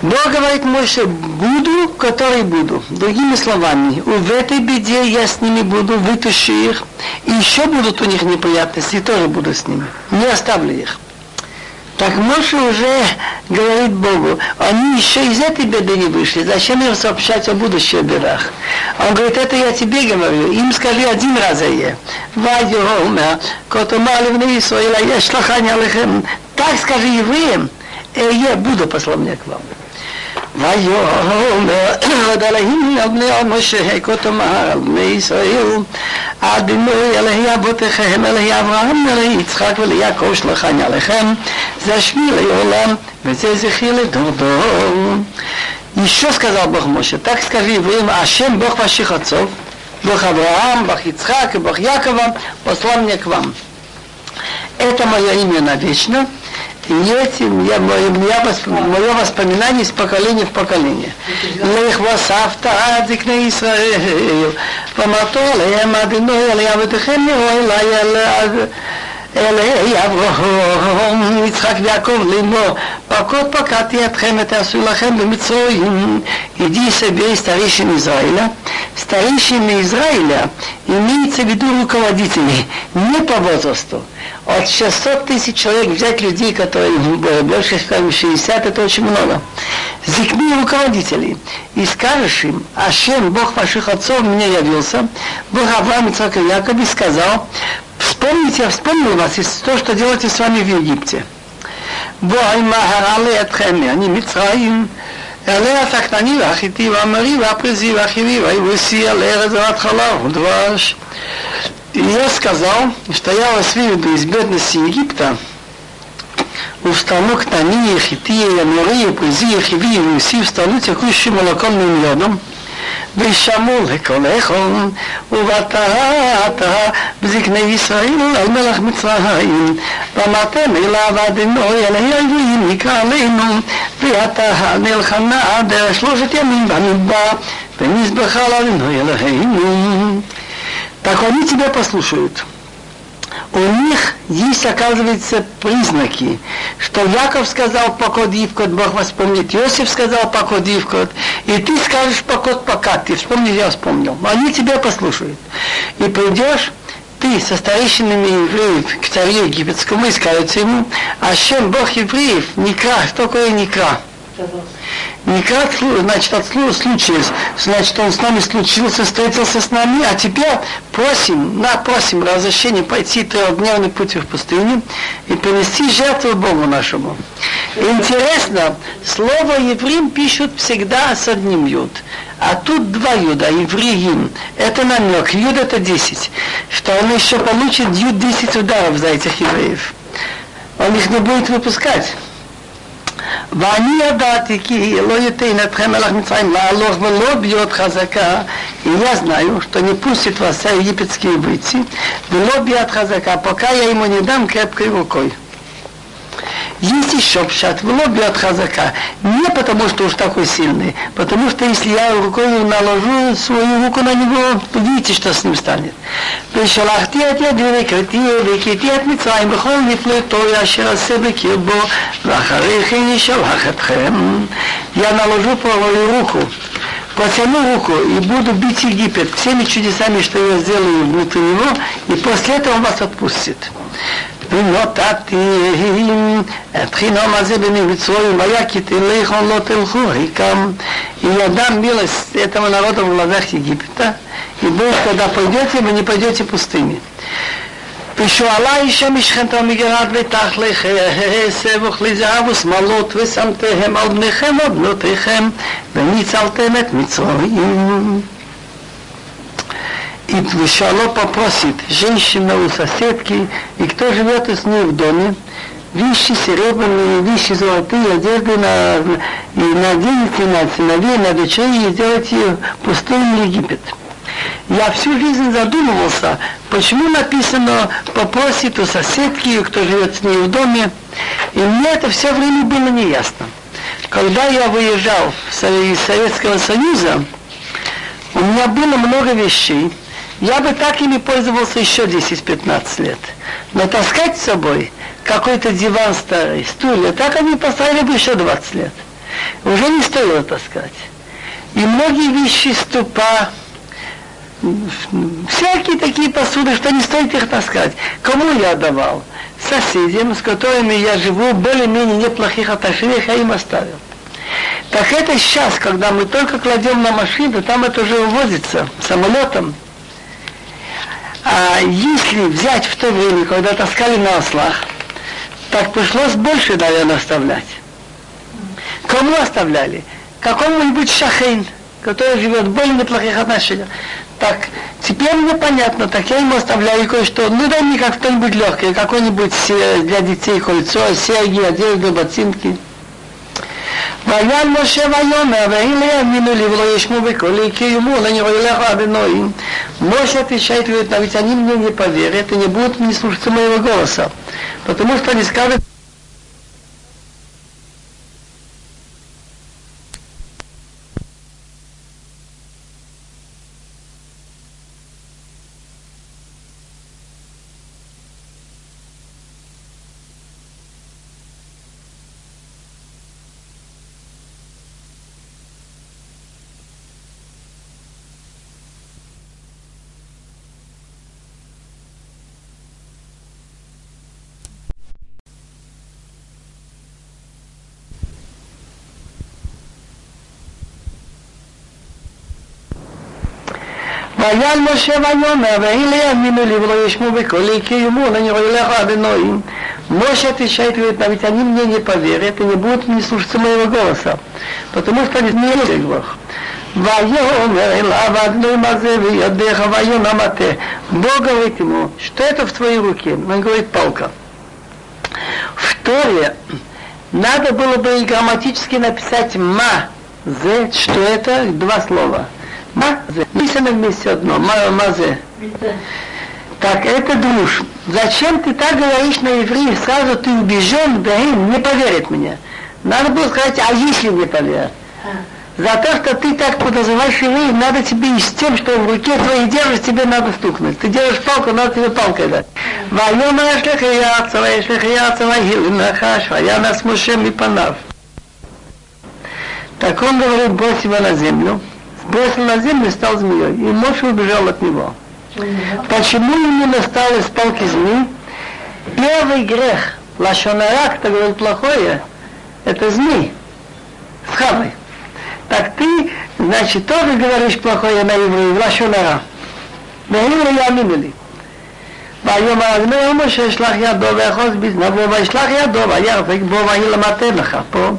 Бог говорит Моше, буду, который буду. Другими словами, в этой беде я с ними буду, вытащу их. И еще будут у них неприятности, и тоже буду с ними. Не оставлю их. Так Моше уже говорит Богу, они еще из этой беды не вышли, зачем им сообщать о будущих бедах? Он говорит, это я тебе говорю, им скажи один раз я. Вайома, котомали в Исраила, я шлаханя лехем. Так скажи евреям, э, я буду послал мне к вам. ויאמר עוד אלוהים על בני משה כה תאמר על בני ישראל עד בינוי אלוהי אבותיכם אלוהי אברהם אלוהי יצחק וליעקב שלחני עליכם זה שמי לעולם וזה זכי לדור דור еще сказал Бог Моше, так скажи евреям, Ашем Бог ваших отцов, Бог Авраам, Бог Ицхак и Бог Якова послал мне к вам. Это мое имя навечно, и этим я, я, мое воспоминание из поколения в поколение. Лех васавта адикне Исраил, помато леем а адиной, леям ватехем, леям а, אלי אלוהי אברהם, יצחק ויעקב לאמור, פקוד פקדתי אתכם ותעשו לכם במצרים. Иди собери старейшин Израиля. Старейшины Израиля имеется в виду руководители, не по возрасту. От 600 тысяч человек взять людей, которые больше, скажем, 60, это очень много. Зикни руководителей. И скажешь им, Ашем, Бог ваших отцов, мне явился, Бог Авраам, Ицхак и Яков, и сказал, Вспомните, я вспомнил вас из то, что делаете с вами в Египте. בואי מהרה לידכם, אני מצרים, אלה התקנני והחיטי והמרי והפריזי והחיבי והיבוסי על ארץ זבת חלב ודבש. Я сказал, что я вас выведу из бедности Египта, устану к Тании, Хитии, Амирии, Пузи, Хиви, Руси, встану текущим молоком и медом, וישמעו לקולכם, ובטעת בזקני ישראל על מלך מצרים, ואמרתם אליו אדינוי אל העברים נקרא עלינו, ואתה נלחמה דרך שלושת ימים במדבר, ונזבחה לאדינוי אלוהינו. Так они тебя послушают. у них есть, оказывается, признаки, что Яков сказал покод Ивкот, Бог вас помнит, Иосиф сказал покод Ивкот, и ты скажешь покод пока, ты вспомни, я вспомнил. Они тебя послушают. И придешь, ты со старейшинами евреев к царю египетскому и скажете ему, а чем Бог евреев, Никра, что такое Никра? Не как, значит, от слова случая, значит, он с нами случился, встретился с нами, а теперь просим, на, просим разрешение пойти трехдневный путь в пустыню и принести жертву Богу нашему. Интересно, слово еврим пишут всегда с одним юд. А тут два юда, евреим. Это намек. Юд это 10. Что он еще получит юд 10 ударов за этих евреев. Он их не будет выпускать. ואני ידעתי כי לא ייתן אתכם מלך מצרים להלוך ולא ביות חזקה, и я знаю, что не пустит вас вся египетские выйти, ולא ביד חזקה, пока я ему не дам крепкой рукой. Есть еще пшат, в лоб бьет хазака. Не потому, что уж такой сильный, потому что если я рукой наложу свою руку на него, видите, что с ним станет. ושלחתי את ידי וקראתי והכיתי את מצרים בכל נפלטו אשר עשה בקרבו ואחרי כן ישלח אתכם. Я наложу правую руку, потяну руку и буду бить Египет всеми чудесами, что я сделаю внутри него, и после этого он вас отпустит. ונתתי את חינום הזה במצרים, והיה כי תלכו לא תלכו, рекам. И я дам милость этому народу в глазах Египта, и будет, когда пойдете, вы не пойдете пустыми. ושואלה אישה משכנתו מגרד ותכלך סבוך לזהב ושמאלות ושמתיהם על בניכם ובנותיכם וניצלתם את מצרים. и Вишало попросит женщина у соседки, и кто живет с ней в доме, вещи серебряные, вещи золотые, одежды на, и наденете на сыновей, на дочерей и сделайте пустынный Египет. Я всю жизнь задумывался, почему написано попросит у соседки, кто живет с ней в доме, и мне это все время было неясно. Когда я выезжал из Советского Союза, у меня было много вещей, я бы так ими пользовался еще 10-15 лет. Но таскать с собой какой-то диван старый, стулья, так они поставили бы еще 20 лет. Уже не стоило таскать. И многие вещи ступа, всякие такие посуды, что не стоит их таскать. Кому я давал? Соседям, с которыми я живу, более-менее неплохих отношениях, я им оставил. Так это сейчас, когда мы только кладем на машину, там это уже увозится самолетом. А если взять в то время, когда таскали на ослах, так пришлось больше, наверное, оставлять. Кому оставляли? Какому-нибудь шахейн, который живет в более неплохих отношениях. Так, теперь мне понятно, так я ему оставляю кое-что. Ну дай мне как что-нибудь легкое, какое-нибудь для детей кольцо, серьги, одежду, ботинки. ויעל משה ויאמר והנה יאמינו לי ולא ישמעו בקולי כי יאמרו לני רואה לך אדוני Моше отвечает, говорит, а ведь они мне не поверят и не будут не слушаться моего голоса. Потому что они скажут, ויעל משה ויאמר והנה יאמינו לי ולא ישמעו בקולי כי יאמרו אני רואה לך אדוני Моше отвечает, говорит, а ведь они мне не поверят и не будут не слушаться моего голоса, потому что они не верят Бог. ויאמר אליו אדוני מה זה וידיך ויונה מטה. Бог говорит ему, что это в твоей руке? Он говорит, палка. В Торе надо было бы грамматически написать ма, зе, что это два слова. Мазе. Если на вместе одно. Мазе. Так, это душ. Зачем ты так говоришь на евреи? Сразу ты убежен, да им не поверят мне. Надо было сказать, а если не поверят? А. За то, что ты так подозреваешь евреев, надо тебе и с тем, что в руке твоей держишь, тебе надо стукнуть. Ты делаешь палку, надо тебе палкой дать. А. Вайона шлехаяца, вайшлехаяца, вайхилинахаш, ваяна с мушем и панав. Так он говорит, брось его на землю бросил на землю и стал змеей. И Моше убежал от него. Почему ему настал из палки змеи? Первый грех, лашонара, кто говорит плохое, это змей с хавой. Так ты, значит, тоже говоришь плохое на евреев, лашонара. והנה יאמינו לי. ויאמר אדוני משה ישלח ידו ויחוז בזנבו וישלח ידו ויחזק בו ויהי למטה לך פה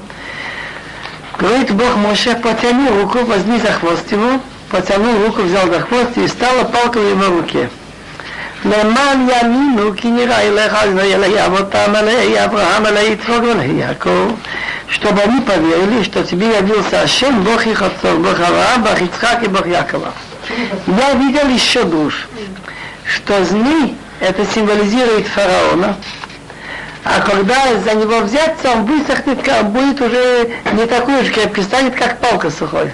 Говорит Бог Моше, потяни руку, возьми за хвост его, потянул руку, взял за хвост и стала палка в его руке. למען יאמינו כי נראה אליך אלי אבותם אלי אברהם אלי יצחוק ואלי יעקב чтобы они поверили, что тебе явился Ашем, Бог их отцов, Бог Авраам, Бог Ицхак и Бог Якова. Я видел еще душ, что змей это символизирует фараона, а когда за него взяться, он высохнет, будет уже не такой уж крепкий, станет как палка сухой.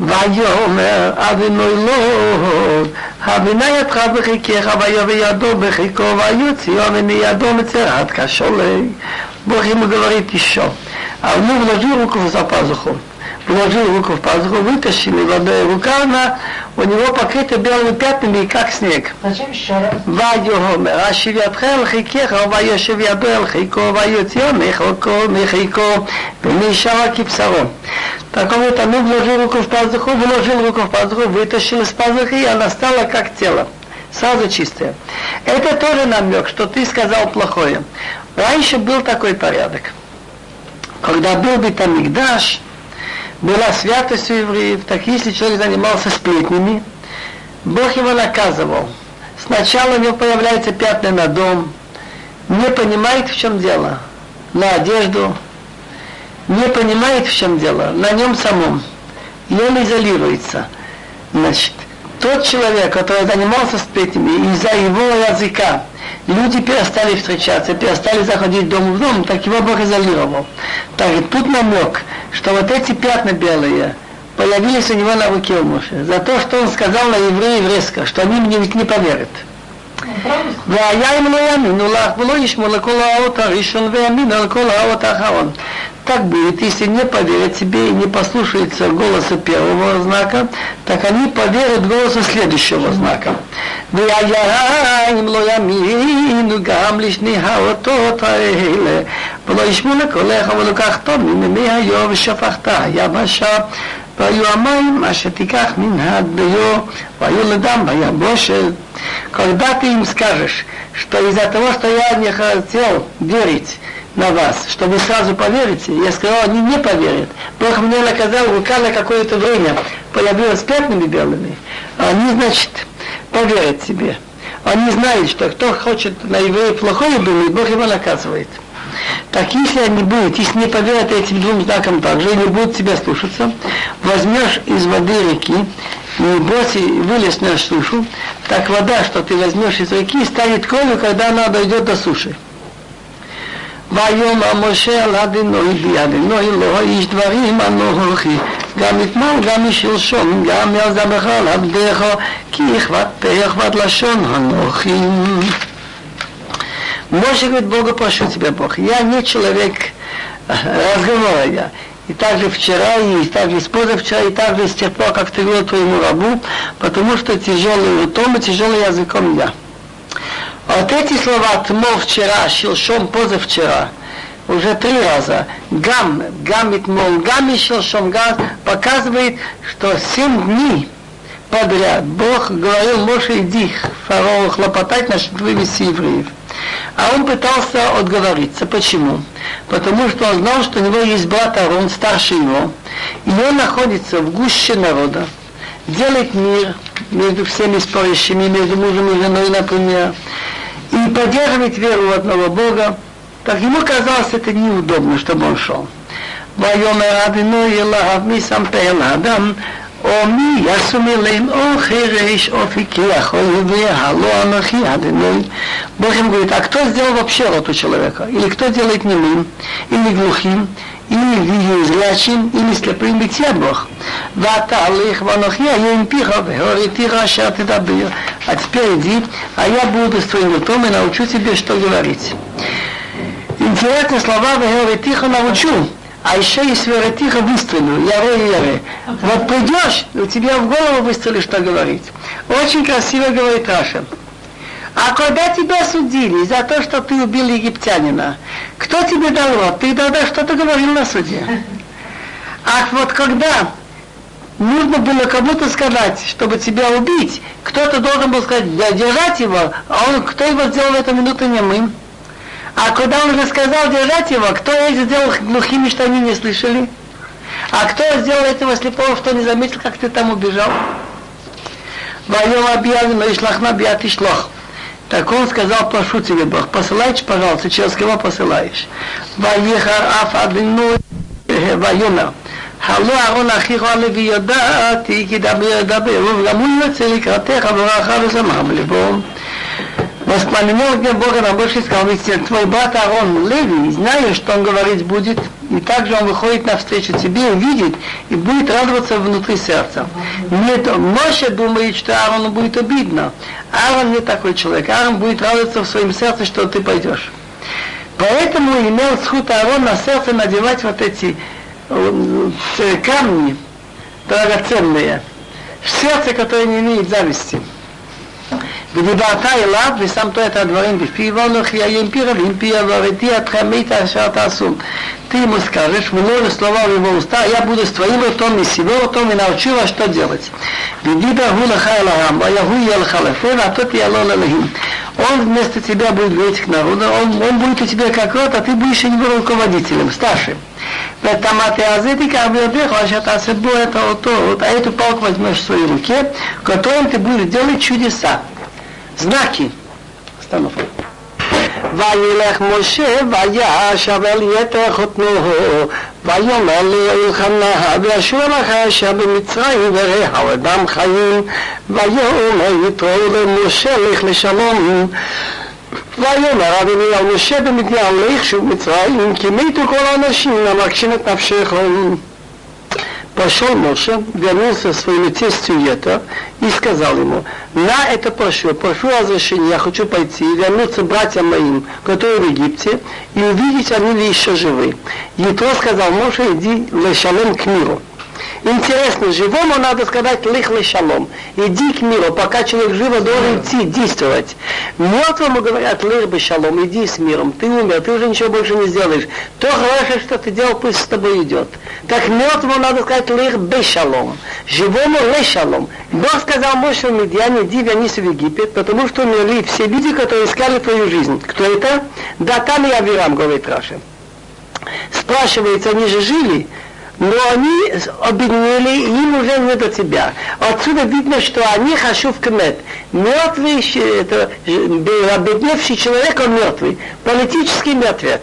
ויאמר אבינו לא, הבינה ידך בחיקך ויבא ידו בחיקו ויוציאו מידו מצרת כשולה. Бог ему говорит еще, а он вложил руку за пазуху вложил руку в пазуху, вытащил, и ладная рука, она у него покрыта белыми пятнами, как снег. Зачем еще раз? Вайогомер, ашивятхел хикеха, вайошев ядуэл хико, вайотья михоко, михико, мишава кипсарон. Так он это, а ну, вложил руку в пазуху, вложил руку в пазуху, вытащил из пазухи, и она стала как тело. Сразу чистая. Это тоже намек, что ты сказал плохое. Раньше был такой порядок. Когда был бы там Битамикдаш, была святость у евреев, так если человек занимался сплетнями, Бог его наказывал. Сначала у него появляются пятна на дом, не понимает, в чем дело. На одежду, не понимает, в чем дело, на нем самом. И он изолируется. Значит, тот человек, который занимался сплетнями, из-за его языка люди перестали встречаться, перестали заходить дом в дом, так его Бог изолировал. Так тут намек, что вот эти пятна белые появились у него на руке у Моше, за то, что он сказал на евреев резко, что они мне ведь не поверят. והיה אם לא יאמינו לך ולא ישמעו לכל האות הראשון ויאמינו על כל האות האחרון. Так будет, если не поверят тебе и не послушаются голоса первого знака, так они поверят голосу следующего знака. והיה אם לא יאמינו גם לשני האותות האלה, ולא ישמעו לקולך ולקח טוב ממי היו ושפכת יבשה והיו המים אשר תיקח מן הדביו, והיו לדם ביבושת. Когда ты им скажешь, что из-за того, что я не хотел верить на вас, что вы сразу поверите, я сказал, они не поверят. Бог мне наказал, рука на какое-то время появилась пятнами белыми, они, значит, поверят себе. Они знают, что кто хочет на еврея плохое думать, Бог его наказывает. Так если они будут, если не поверят этим двум знакам также, и не будут тебя слушаться, возьмешь из воды реки, и броси вылез на сушу, так вода, что ты возьмешь из реки, станет кровью, когда она дойдет до суши. ויאמר משה על אדינוי בידינוי לא איש דברים אנוכי גם אתמול גם משלשום גם יעזבך על עבדך כי אכבד פה אכבד לשון אנוכי Моше говорит, Бога прошу тебя, Бог, я не человек разговора, я. И также вчера, и также с позавчера, и также с тех пор, как ты говорил твоему рабу, потому что тяжелый ртом и тяжелый языком я. Вот эти слова «тмо вчера», «щелшом» позавчера, уже три раза, «гам», «гам итмол», «гам и щелшом», «гам» показывает, что семь дней подряд Бог говорил, Моше, иди, фараон, хлопотать насчет вывести евреев. А он пытался отговориться. Почему? Потому что он знал, что у него есть брат Арон, старше его, и он находится в гуще народа, делает мир между всеми спорящими, между мужем и женой, например, и поддерживает веру в одного Бога, так ему казалось это неудобно, чтобы он шел. ויאמר אדינוי אליו מי סמפר לאדם או מי ישום אליהם או חירש או פיקח או עיוור, הלא אנוכי אדינוי. Бог им говорит, а кто сделал вообще рот у человека? Или кто делает немым, или глухим, или в зрячим, или слепым битьябах. Ваталых я им пиха, говорит Ира, ты добыл. А теперь иди, а я буду твоим ртом и научу тебе, что говорить. Интересные слова Вегеоретиха научу, а еще и Сверетиха выстрелю, Я и яры. Вот придешь, у тебя в голову выстрелишь, что говорить. Очень красиво говорит Раша. А когда тебя судили за то, что ты убил египтянина, кто тебе дал рот? Ты тогда что-то говорил на суде. А вот когда нужно было кому-то сказать, чтобы тебя убить, кто-то должен был сказать, держать его, а он, кто его сделал в эту минуту немым? А когда он рассказал держать его, кто их сделал глухими, что они не слышали? А кто сделал этого слепого, что не заметил, как ты там убежал? Объявлен, но ишлахна биат ишлох. Так он сказал, прошу тебя, Бог, посылаешь, пожалуйста, через кого посылаешь? Ваехар аф адыну ваена. Халу арон ахиху алеви йодати, ки дабер дабер, вгаму йоце ликратеха, враха везамам лебом. Воспоминал мне Бога на больше сказал, ведь твой брат Арон Леви, знаешь, что он говорить будет? И также он выходит навстречу тебе, увидит, и будет радоваться внутри сердца. Нет, Моше думает, что Аарону будет обидно. Аарон не такой человек. Аарон будет радоваться в своем сердце, что ты пойдешь. Поэтому имел сход Аарон на сердце надевать вот эти э, камни драгоценные, в сердце, которое не имеет зависти. ודיברת אליו ושמת את הדברים בפיו, ואנוכי אהיה עם פי רבים פי עברתי אתכם מת אשר תעשו. Ты ему скажешь, много слова в его уста, я буду с твоим ртом и с его ртом и научу вас, что делать. Ведиба гулаха эларам, а ягу елхалефен, а тот ялон элахим. Он вместо тебя будет говорить к народу, он, он будет у тебя как рот, а ты будешь его руководителем, старшим. ותמת הזיתיק עבדך, אשר תעשה בו את האותות, а эту палку возьмешь в своей руке, которым ты будешь делать чудеса знаки. Остановка. וילך משה וישב אל יתר חותנו ויאמר לו אלחנה וישוב לך אשר במצרים וראה אדם חיים ויאמר יתרו למשה לך לשלום ויאמר אדוני על משה במדיין לך שוב מצרים כי מתו כל האנשים המקשים את נפשכם Пошел Моше, вернулся в свою тестью Ета и сказал ему, на это прошу, прошу разрешения, я хочу пойти и вернуться братьям моим, которые в Египте, и увидеть, они ли еще живы. Ятро сказал, Моше, иди лешалем к миру. Интересно, живому надо сказать лихлы шалом. Иди к миру, пока человек живо должен идти, действовать. Мертвому говорят лих бы шалом, иди с миром. Ты умер, ты уже ничего больше не сделаешь. То хорошее, что ты делал, пусть с тобой идет. Так мертвому надо сказать лих бы шалом. Живому ле шалом. Бог сказал Моше Медиане, иди вернись в Египет, потому что умерли все люди, которые искали твою жизнь. Кто это? Датан и Авирам, говорит Раша. Спрашивается, они же жили, но они объединили, им уже не до тебя. Отсюда видно, что они хашув кмет. Мертвый, это, обедневший человек, он мертвый. Политический мертвец.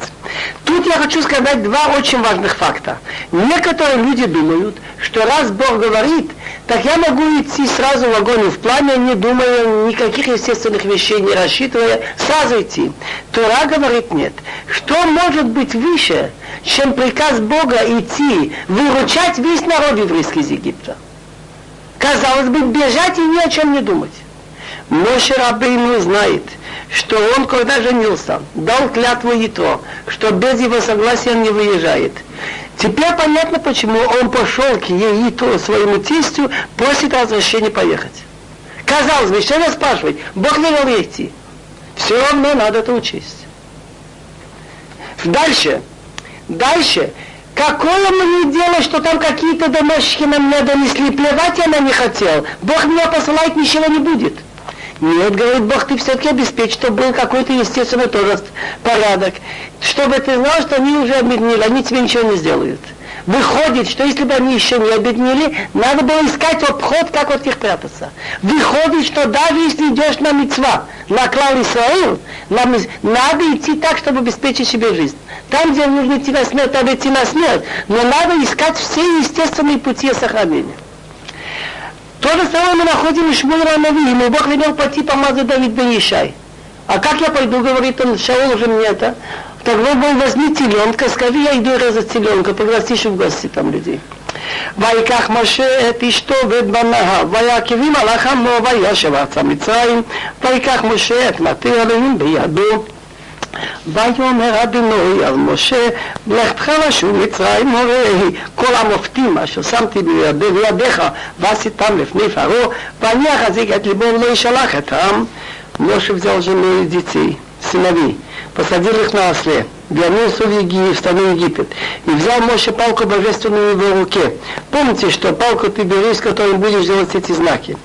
Тут я хочу сказать два очень важных факта. Некоторые люди думают, что раз Бог говорит, так я могу идти сразу в огонь и в пламя, не думая никаких естественных вещей, не рассчитывая, сразу идти. Тора говорит нет. Что может быть выше, чем приказ Бога идти, выручать весь народ еврейский из Египта? Казалось бы, бежать и ни о чем не думать. Моше Рабейну знает, что он, когда женился, дал клятву Ятро, что без его согласия он не выезжает. Теперь понятно, почему он пошел к Ятро, своему тестю, просит разрешения поехать. Казалось бы, что я спрашивать? Бог велел идти. Все равно надо это учесть. Дальше. Дальше. Какое мне дело, что там какие-то домашние на меня донесли? Плевать я на не хотел. Бог меня посылает, ничего не будет. Нет, говорит Бог, ты все-таки обеспечь, чтобы был какой-то естественный тоже порядок. Чтобы ты знал, что они уже объединили, они тебе ничего не сделают. Выходит, что если бы они еще не объединили, надо было искать обход, как от них прятаться. Выходит, что даже если идешь на мецва, на клал Исраил, надо идти так, чтобы обеспечить себе жизнь. Там, где нужно идти на смерть, надо идти на смерть. Но надо искать все естественные пути сохранения. То же самое мы находим и Шмуэла Нави, ему Бог велел пойти помазать Давид бен Ишай. А как я пойду, говорит он, Шаул уже мне это Так вы возьми теленка, скажи, я иду резать теленка, пригласишь в гости там людей. ויקח משה את אשתו ואת בניה, ויעקבים על החמו וישב ארצה מצרים, ויקח משה את מטה אלוהים בידו. ויאמר אדוני על משה, לכתך לשוב מצרים הורי כל המופתים אשר שמתי בידיך ועשיתם לפני פרעה, ואני אחזיק את ליבו ולא ישלח את העם. Моше взял жену и детей, сыновей, посадил их на осле, вернулся в, Еги, в страну Египет и взял Моше палку божественную в его руке. Помните, что палку ты бери, с которой будешь делать эти знаки.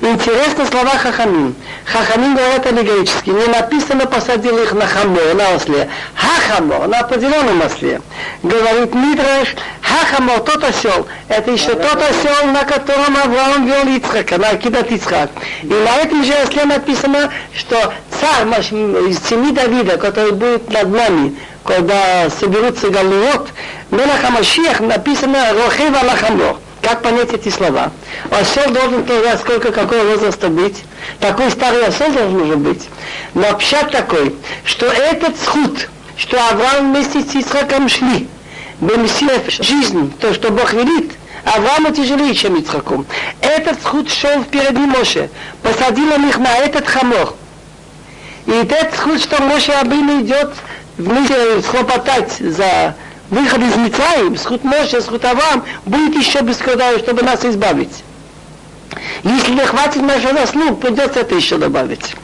Интересно слова Хахамин. Хахамин говорят аллегорически. Не написано посадил их на хамо, на осле. Хахамо, на определенном осле. Говорит Мидраш, Хахамо, тот осел. Это еще тот осел, на котором Авраам вел Ицхака, на Акидат Ицхак. И на этом же осле написано, что царь из семьи Давида, который будет над нами, когда соберутся галуот, Мелах Амашиах написано Рохева Лахамлох. Как понять эти слова? Осел должен тогда сколько, какого возраста быть? Такой старый осел должен уже быть. Но общак такой, что этот схуд, что Авраам вместе с Ицхаком шли, бемсилев жизнь, то, что Бог велит, Аврааму тяжелее, чем Ицхаку. Этот схуд шел впереди Моше, посадил он их на этот хамор. И этот схуд, что Моше Абину идет вместе схлопотать за выход из Мицраим, сход Моше, сход Авраам, будет еще бесконечно, чтобы нас избавить. Если не хватит нашего заслуг, придется это еще добавить.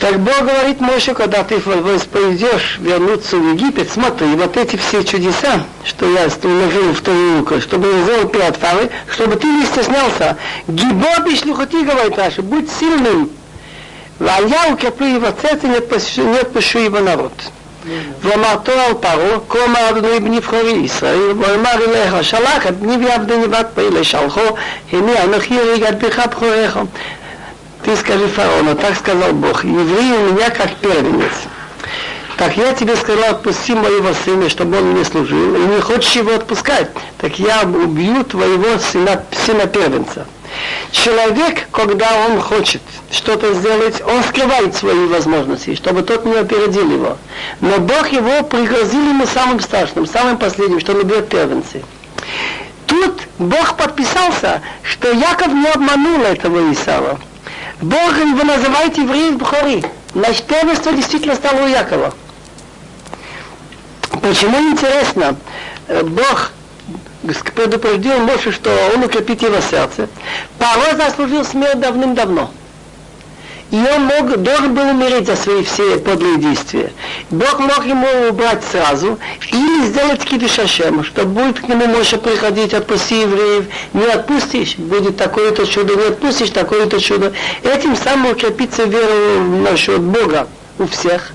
Так Бог говорит Моше, когда ты пойдешь вернуться в Египет, смотри, вот эти все чудеса, что я уложил в твою руку, чтобы я сделал Фарой, чтобы ты не стеснялся. Гибо бишлюхати, говорит Раша, будь сильным. והיה וכפי יבצץ не פשו его народ. ואמרתו על פרעה, כה אמר אדוני בנבחרי ישראל, ואמר אליך, שלח את בני ועבדי נבת פרי לשלחו, הנה אנוכי יריג עד בך בכוריך. ты скажи фараону, так сказал Бог, евреи у меня как первенец. Так я тебе сказал, отпусти моего сына, чтобы он мне служил, и не хочешь его отпускать, так я убью твоего сына, сына первенца. Человек, когда он хочет что-то сделать, он скрывает свои возможности, чтобы тот не опередил его. Но Бог его пригрозил ему самым страшным, самым последним, что он убьет первенцы. Тут Бог подписался, что Яков не обманул этого Исава. Бог его называет евреев Бхори. Значит, первенство действительно стало у Якова. Почему интересно? Э, Бог предупредил Моше, что он укрепит его сердце. Паро заслужил смерть давным-давно. И он мог, должен был умереть за свои все подлые действия. Бог мог ему убрать сразу или сделать кидушашем, что будет к нему Моше приходить, отпусти евреев, не отпустишь, будет такое-то чудо, не отпустишь такое-то чудо. Этим самым укрепится вера насчет Бога у всех.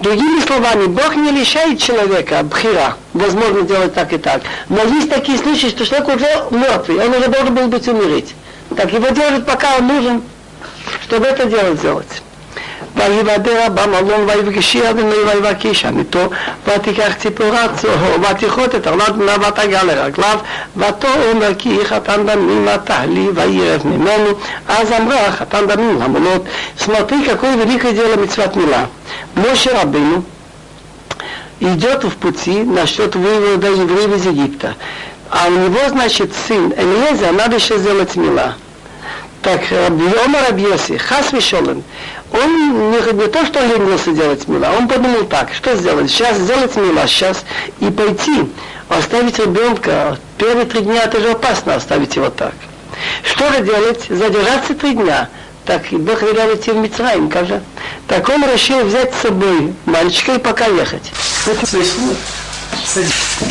Другими словами, Бог не лишает человека бхира, возможно делать так и так. Но есть такие случаи, что человек уже мертвый, он уже должен был быть умереть. Так его держит, пока он нужен, чтобы это дело сделать. ויבדר במלון ויפגשי אדוני ויבקיש עמיתו ותיקח ציפורה צהור ותכרות את ארלת בנה ותגע לרגליו ותאמר כי חתן דמים אתה לי וירב ממנו אז אמרה חתן דמים למולות смотри какое великое дело מצוות מילה Моше Рабыну идет в пути насчет вывода евреев из Египта а у него значит сын Элиеза надо еще сделать мила так Омар Абьоси, Хас Вишолен, он не, не то, что ленился делать мила, он подумал так, что сделать? Сейчас сделать мила, сейчас и пойти, оставить ребенка, первые три дня это же опасно оставить его так. Что же делать? Задержаться три дня. Так, и Бог велел идти в Мицраим, как же? Так он решил взять с собой мальчика и пока ехать.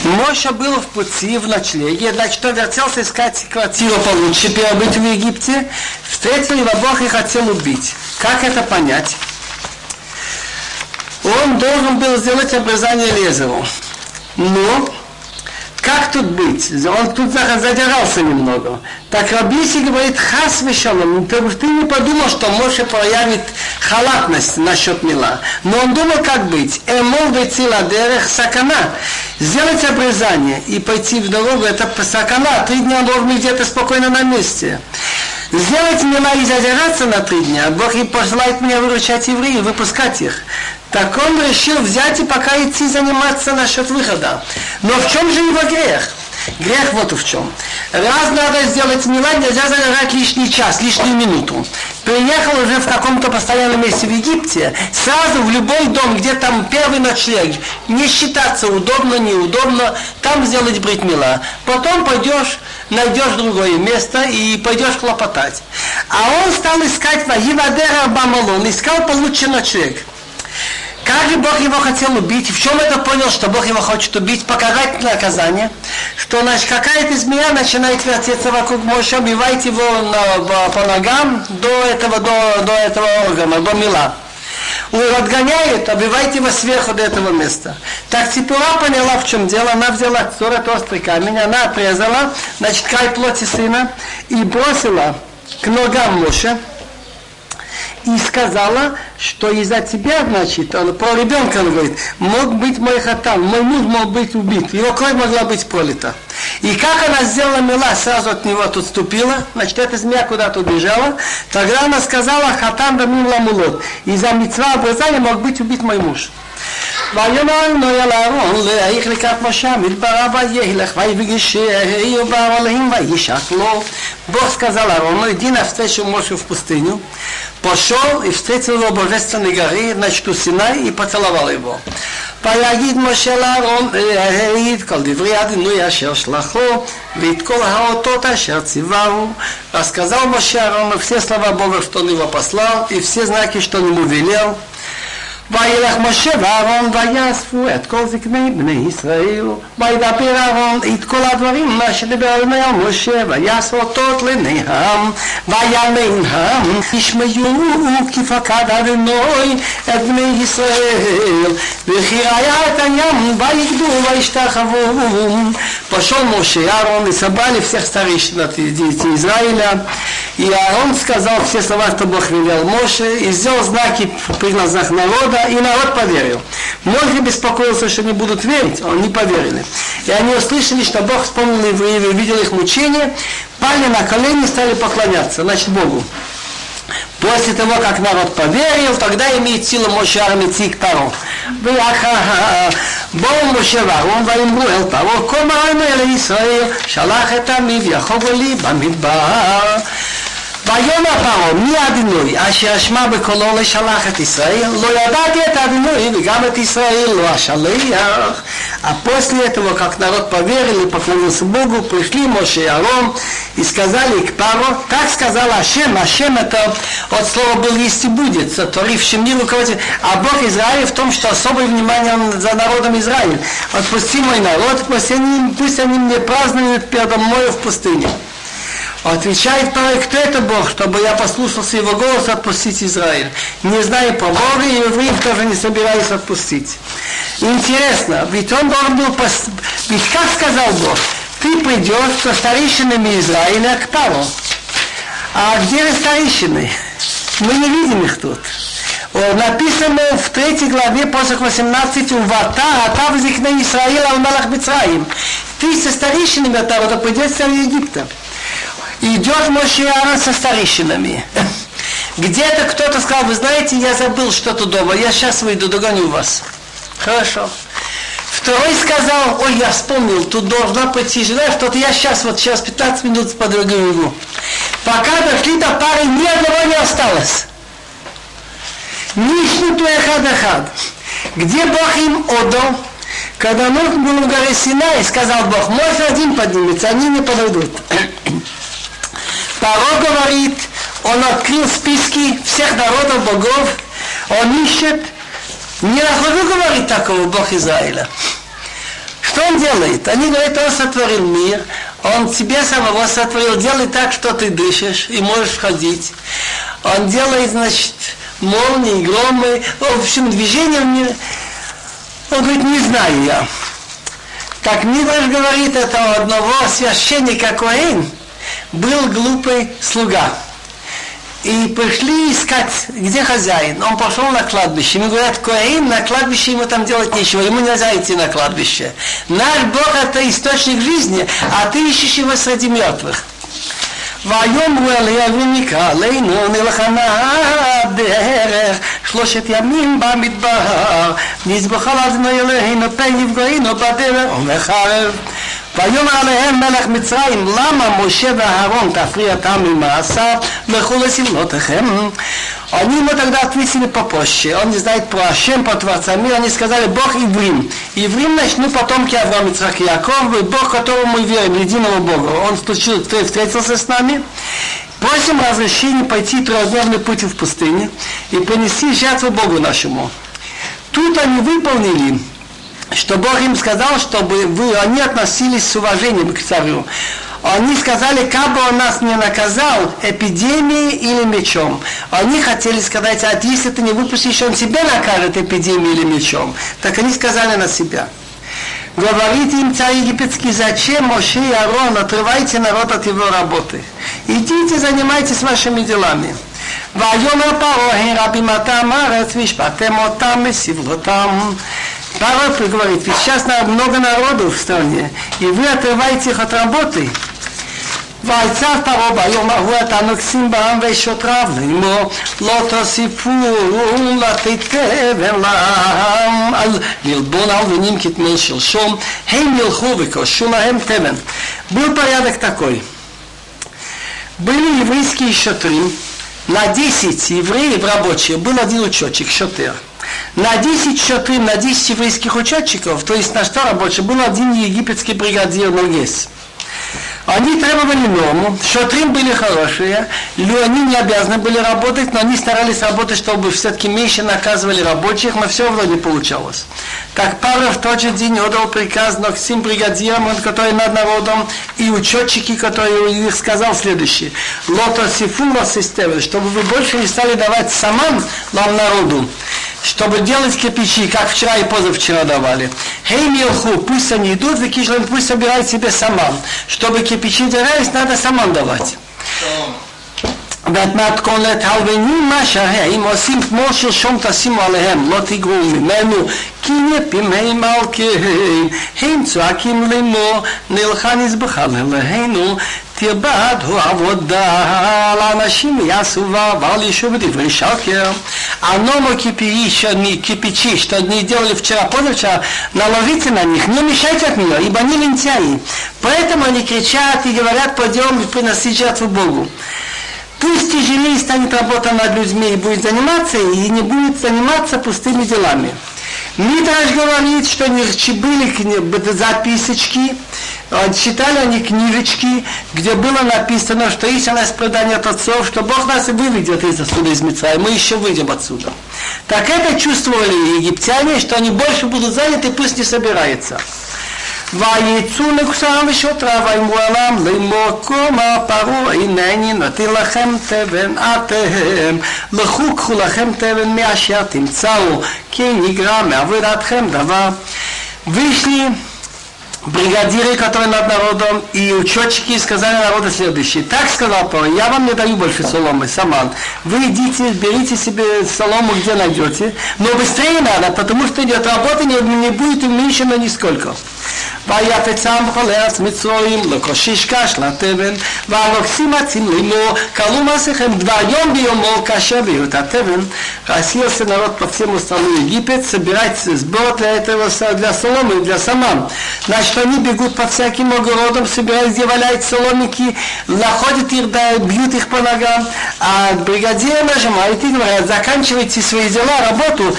Моша был в пути, в ночлеге, значит, он вертелся искать квартиру получше, перебыть в Египте, встретил его Бог и хотел убить. Как это понять? Он должен был сделать обрезание Лезеру. Но как тут быть? Он тут задержался немного. Так Рабиси говорит, хас вешалом, ты не подумал, что Моше проявит халатность насчет Мила. Но он думал, как быть. Эмол вецила дерех сакана. Сделать обрезание и пойти в дорогу, это сакана. Три дня должен быть где-то спокойно на месте. Сделать Мила и задержаться на три дня. Бог и посылает меня выручать евреев, выпускать их. Так он решил взять и пока идти заниматься насчет выхода. Но в чем же его грех? Грех вот в чем. Раз надо сделать мила, нельзя задержать лишний час, лишнюю минуту. Приехал уже в каком-то постоянном месте в Египте, сразу в любой дом, где там первый ночлег, не считаться удобно, неудобно, там сделать брить мила. Потом пойдешь, найдешь другое место и пойдешь хлопотать. А он стал искать Вагивадера Бамалон, искал получше ночлег. Как же Бог его хотел убить? В чем это понял, что Бог его хочет убить? Показать наказание. Что значит, какая-то змея начинает вертеться вокруг Моше, убивает его на, по ногам до этого, до, до этого органа, до мила. Отгоняет, обивает его сверху до этого места. Так Ципура поняла, в чем дело. Она взяла 40 острый камень, она отрезала, значит, край плоти сына и бросила к ногам Моше и сказала, что из-за тебя, значит, он, про ребенка он говорит, мог быть мой хатан, мой муж мог быть убит, его кровь могла быть пролита. И как она сделала мила, сразу от него тут ступила, значит, эта змея куда-то убежала, тогда она сказала, хатан да мила мулот, из-за митцва обрезания мог быть убит мой муж. ויאמר נוי אל אהרון להעיך לקראת משה מדברה וילך ויפגשהו באוהלים וישק לו. Бог сказал Аарону, иди навстречу Моше в пустыню. Пошел и встретил его божественной горы, значит, у Синай, и поцеловал его. ויגיד משה לאהרון, העיד כל דברי הדינוי אשר שלחו ואת כל האותות אשר ציווהו. Рассказал Моше Аарону все слова Бога, что он его послал, и все знаки, что он ему велел. וילך משה ואהרון ויאספו את כל זקני בני ישראל וידבר אהרון את כל הדברים מה שדיבר אדוני על משה ויעשו אותות לעיני העם ויעלם העם ישמעו כי פקד אדוני את בני ישראל וכי ראה את הים ויגדו וישתחוו Пошел Моше и Аарон и собрали всех старейшин от Израиля И Аарон сказал все слова, что Бог велел Моше, и сделал знаки при глазах народа, и народ поверил. Моше беспокоился, что не будут верить, он не поверили. И они услышали, что Бог вспомнил евреев, увидел их мучения, пали на колени и стали поклоняться, значит, Богу. После того, как народ поверил, тогда имеет силу Моше Армици к Паро. בואו משה ואהרון ויאמרו אל פרעה כה מראנו אל ישראל שלח את עמי ויחובו לי במדבר ויאמר פרעה מי אדינוי אשר אשמע בקולו לשלח את ישראל לא ידעתי את אדינוי וגם את ישראל לא אשלח А после этого, как народ поверил и поклонился Богу, пришли Моше и Арон и сказали к Паро, так сказал Ашем, Ашем это от слова был есть и будет, сотворившим мир руководитель, а Бог Израиля в том, что особое внимание за народом Израиля. Отпусти мой народ, пусть они, пусть они мне празднуют передо мной в пустыне. Отвечает порой, кто это Бог, чтобы я послушался его голос отпустить Израиль. Не знаю про Бога, и евреев тоже не собираюсь отпустить. Интересно, ведь он должен был, пос... ведь как сказал Бог, ты придешь со старейшинами Израиля к Пару. А где же старейшины? Мы не видим их тут. Написано в третьей главе, после 18, у Вата, Ата возникне Израиля, Алмалах Мицраим. Ты со старейшинами Ата, вот придет царь Египта идет Моше Аарон со старейшинами. Где-то кто-то сказал, вы знаете, я забыл что-то дома, я сейчас выйду, догоню вас. Хорошо. Второй сказал, ой, я вспомнил, тут должна пойти жена, что-то я сейчас, вот сейчас 15 минут по дороге Пока дошли до пары, ни одного не осталось. Нишнуту эхад. Где Бог им отдал? Когда Нух был в горе Синай, сказал Бог, мой один поднимется, они не подойдут. Паро говорит, он открыл списки всех народов богов, он ищет, не нахожу, говорит такого Бог Израиля. Что он делает? Они говорят, он сотворил мир, он тебе самого сотворил, делай так, что ты дышишь и можешь ходить. Он делает, значит, молнии, громы, в общем, движение в мире. Он говорит, не знаю я. Как Мидраш говорит, это одного священника Коэн, был глупый слуга. И пришли искать, где хозяин. Он пошел на кладбище. Ему говорят, Коаин, на кладбище ему там делать нечего. Ему нельзя идти на кладбище. Наш Бог это источник жизни, а ты ищешь его среди мертвых. ויאמרו אליה ונקרא עלינו נלחמה דרך שלושת ימים במדבר נזבחה לאדנו אלוהינו פן יפגענו בדרך ומחרב ויאמר עליהם מלך מצרים, למה משה ואהרון תפריע אותם ממעשיו, לכו לסמלותיכם. Они ему тогда ответили попозже. Он не знает про Ашем, про Творца мира. Они сказали, Бог Иврим. Иврим, значит, ну, потомки Авраама, Ицхак и Яков, и Бог, которому мы верим, единого Бога. Он случил, встретился с нами. Просим разрешения пойти трехдневный путь в пустыне и принести жертву Богу нашему. Тут они выполнили что Бог им сказал, чтобы вы, они относились с уважением к царю. Они сказали, как бы он нас не наказал эпидемией или мечом. Они хотели сказать, а если ты не выпустишь, он тебя накажет эпидемией или мечом. Так они сказали на себя. Говорит им царь египетский, зачем Моше и Арон отрывайте народ от его работы? Идите, занимайтесь вашими делами. ויאמר פרעה רבים אתם הארץ והשפעתם אותם מסבלותם Пророк говорит, ведь сейчас много народу в стране, и вы отрываете их от работы. ויצב פרעה ביום ההוא את הנוגסים בעם ושוטריו לאמור לא תוסיפו לתת קבר לעם על ללבון הלבנים כתמל שלשום הם ילכו וקושו להם תבן. Был порядок такой. Были еврейские шатры, на 10 евреев рабочих был один учетчик, шатер. на 10 шатрим, на 10 еврейских учетчиков, то есть на что рабочий, был один египетский бригадир Ногес. Они требовали норму, шатрим были хорошие, они не обязаны были работать, но они старались работать, чтобы все-таки меньше наказывали рабочих, но все равно не получалось. Так Павел в тот же день отдал приказ но всем бригадирам, которые над народом, и учетчики, которые их сказал следующее. Лото сифула системы, чтобы вы больше не стали давать саман нам народу, чтобы делать кирпичи, как вчера и позавчера давали. Хей милху, пусть они идут, пусть собирают себе саман. Чтобы кирпичи делались, надо саман давать. ואת מתכונת הלבנים מה שהם עושים כמו שלשום תשימו עליהם, לא תגרו ממנו, כי נפים הם מלכיהם, הם צועקים לאמור, נלכה נזבחה לאלוהינו, תרבד הוא עבודה, לאנשים יעשו ואבל יישוב דברי שקר. Оно кипячи, что не делали вчера, позавчера, наложите на них, не мешайте от нее, ибо они лентяи. Поэтому они кричат и говорят, пойдем приносить жертву Богу. Пусть тяжелее станет работа над людьми и будет заниматься, и не будет заниматься пустыми делами. Митраж говорит, что были записочки, читали они книжечки, где было написано, что истинное исповедание от отцов, что Бог нас выведет из отсюда из Митца, и мы еще выйдем отсюда. Так это чувствовали египтяне, что они больше будут заняты, пусть не собираются. ויצאו נקוסם ושוטרה ויאמרו עליהם לאמור כה מה פרעה הנני נותן לכם תבן אתם לכו קחו לכם תבן מאשר תמצאו כי נגרע מעבודתכם דבר вышли бригадиры, которые над народом, и учетчики сказали народу следующее. Так сказал Павел, я вам не даю больше соломы, саман. Вы идите, берите себе солому, где найдете, но быстрее надо, потому что идет работа, не, не будет уменьшена нисколько. ויפצם כל ארץ מצרים לקושיש קש לתבן והלוקחים עצים לאמור калу масихем два йом биомо каша бьют атевен рассеялся народ по всему страну Египет собирать сбор для этого для соломы для саман значит они бегут по всяким огородам собирают где валяют соломики находят их да бьют их по ногам а бригадиры нажимают и говорят заканчивайте свои дела работу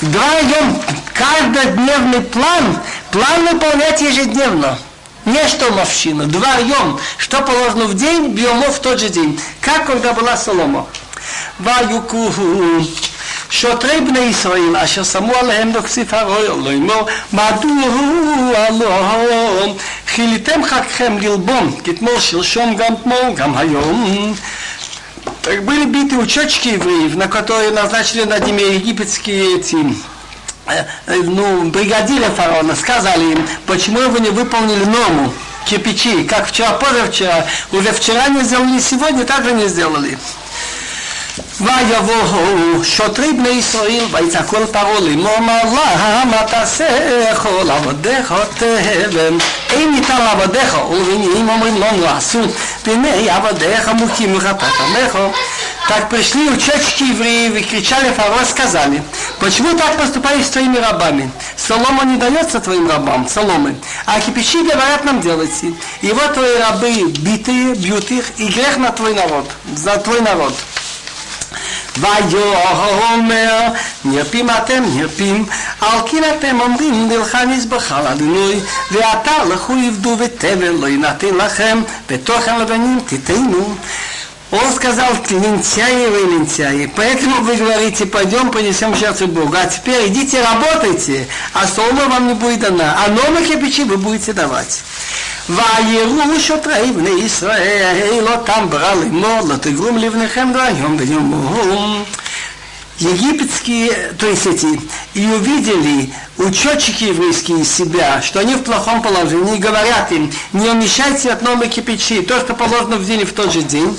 Вдвоем каждодневный план, план выполнять ежедневно. Не что мовщина, вдвоем, что положено в день, бьемо в тот же день. Как когда была Солома. ויוכוהו שוטרי בני ישראל אשר שמו עליהם דוקסיף הרויו לאמור מדוע הלום חיליתם חגכם ללבום כתמול שלשום גם תמול גם היום Так были биты учетчики евреев, на которые назначили над ними египетские эти ну, бригадиры фараона, сказали им, почему вы не выполнили норму кирпичи, как вчера, позавчера, уже вчера не сделали, сегодня также не сделали. ויבואו שוטרי בני ישראל ויצעקו אל פרעה לאמור לה מה תעשה כל עבדיך תהבם אין ניתן לעבדיך ולבנים אומרים לנו עשו והנה עבדיך מוכים מחטאת עמך Так пришли учетчики евреев и кричали Фаро, сказали, почему так поступаешь с твоими рабами? Солома не дается твоим рабам, соломы, а кипячи говорят нам делайте. И вот твои рабы битые, бьют их, и грех на твой народ, за твой народ. ויאמר נרפים אתם נרפים על כן אתם אומרים נלכה נזבחה לאדוני ועתה לכו עבדו ותבל לא יינתן לכם ותוכן לבנים תיתנו Он сказал, лентяи вы лентяи, поэтому вы говорите, пойдем понесем жертву Богу, а теперь идите работайте, а солома вам не будет дана, а новые кирпичи вы будете давать. ויראו שוטרי בני ישראל אותם ברא לאמור לא תגרום לבניכם דברים ביום египетские, то есть эти, и увидели учетчики еврейские из себя, что они в плохом положении, и говорят им, не умещайте от новой кипячи, то, что положено в день в тот же день,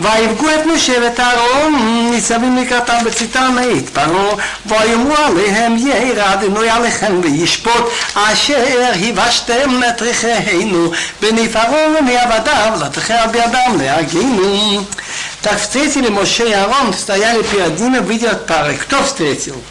ויבגו את משה ואת אהרון ניצבים לקראתם בצאתם מאת פרעה ויאמרו עליהם ירא אדוני עליכם וישפוט אשר הבשתם את ריחינו בני פרעה ובני עבדיו לתחר בידם להגינו так встретили Моше и Аарон, стояли перед ними, видят пары. Кто встретил?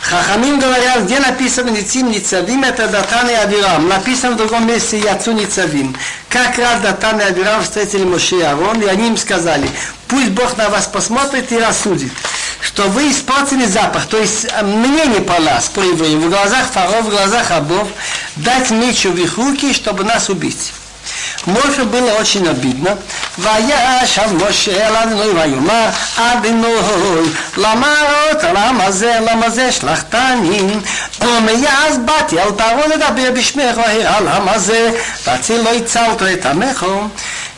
Хахамим говорят, где написано Ницим Ницавим, это Датан и Абирам. Написано в другом месте Яцу Ницавим. Как раз Датан и Абирам встретили Моше и Арон, и они им сказали, пусть Бог на вас посмотрит и рассудит, что вы испортили запах, то есть э, мне не по нас, по евреям, в глазах фараона, в глазах рабов, дать меч в их руки, чтобы нас убить. Моше было очень обидно. וישב משה אל אדוני ויאמר אדוני למה אותה למה זה למה זה שלחתני ומאז באתי אל פרעה לדבר בשמך והראה למה זה והציל לא הצלת את עמך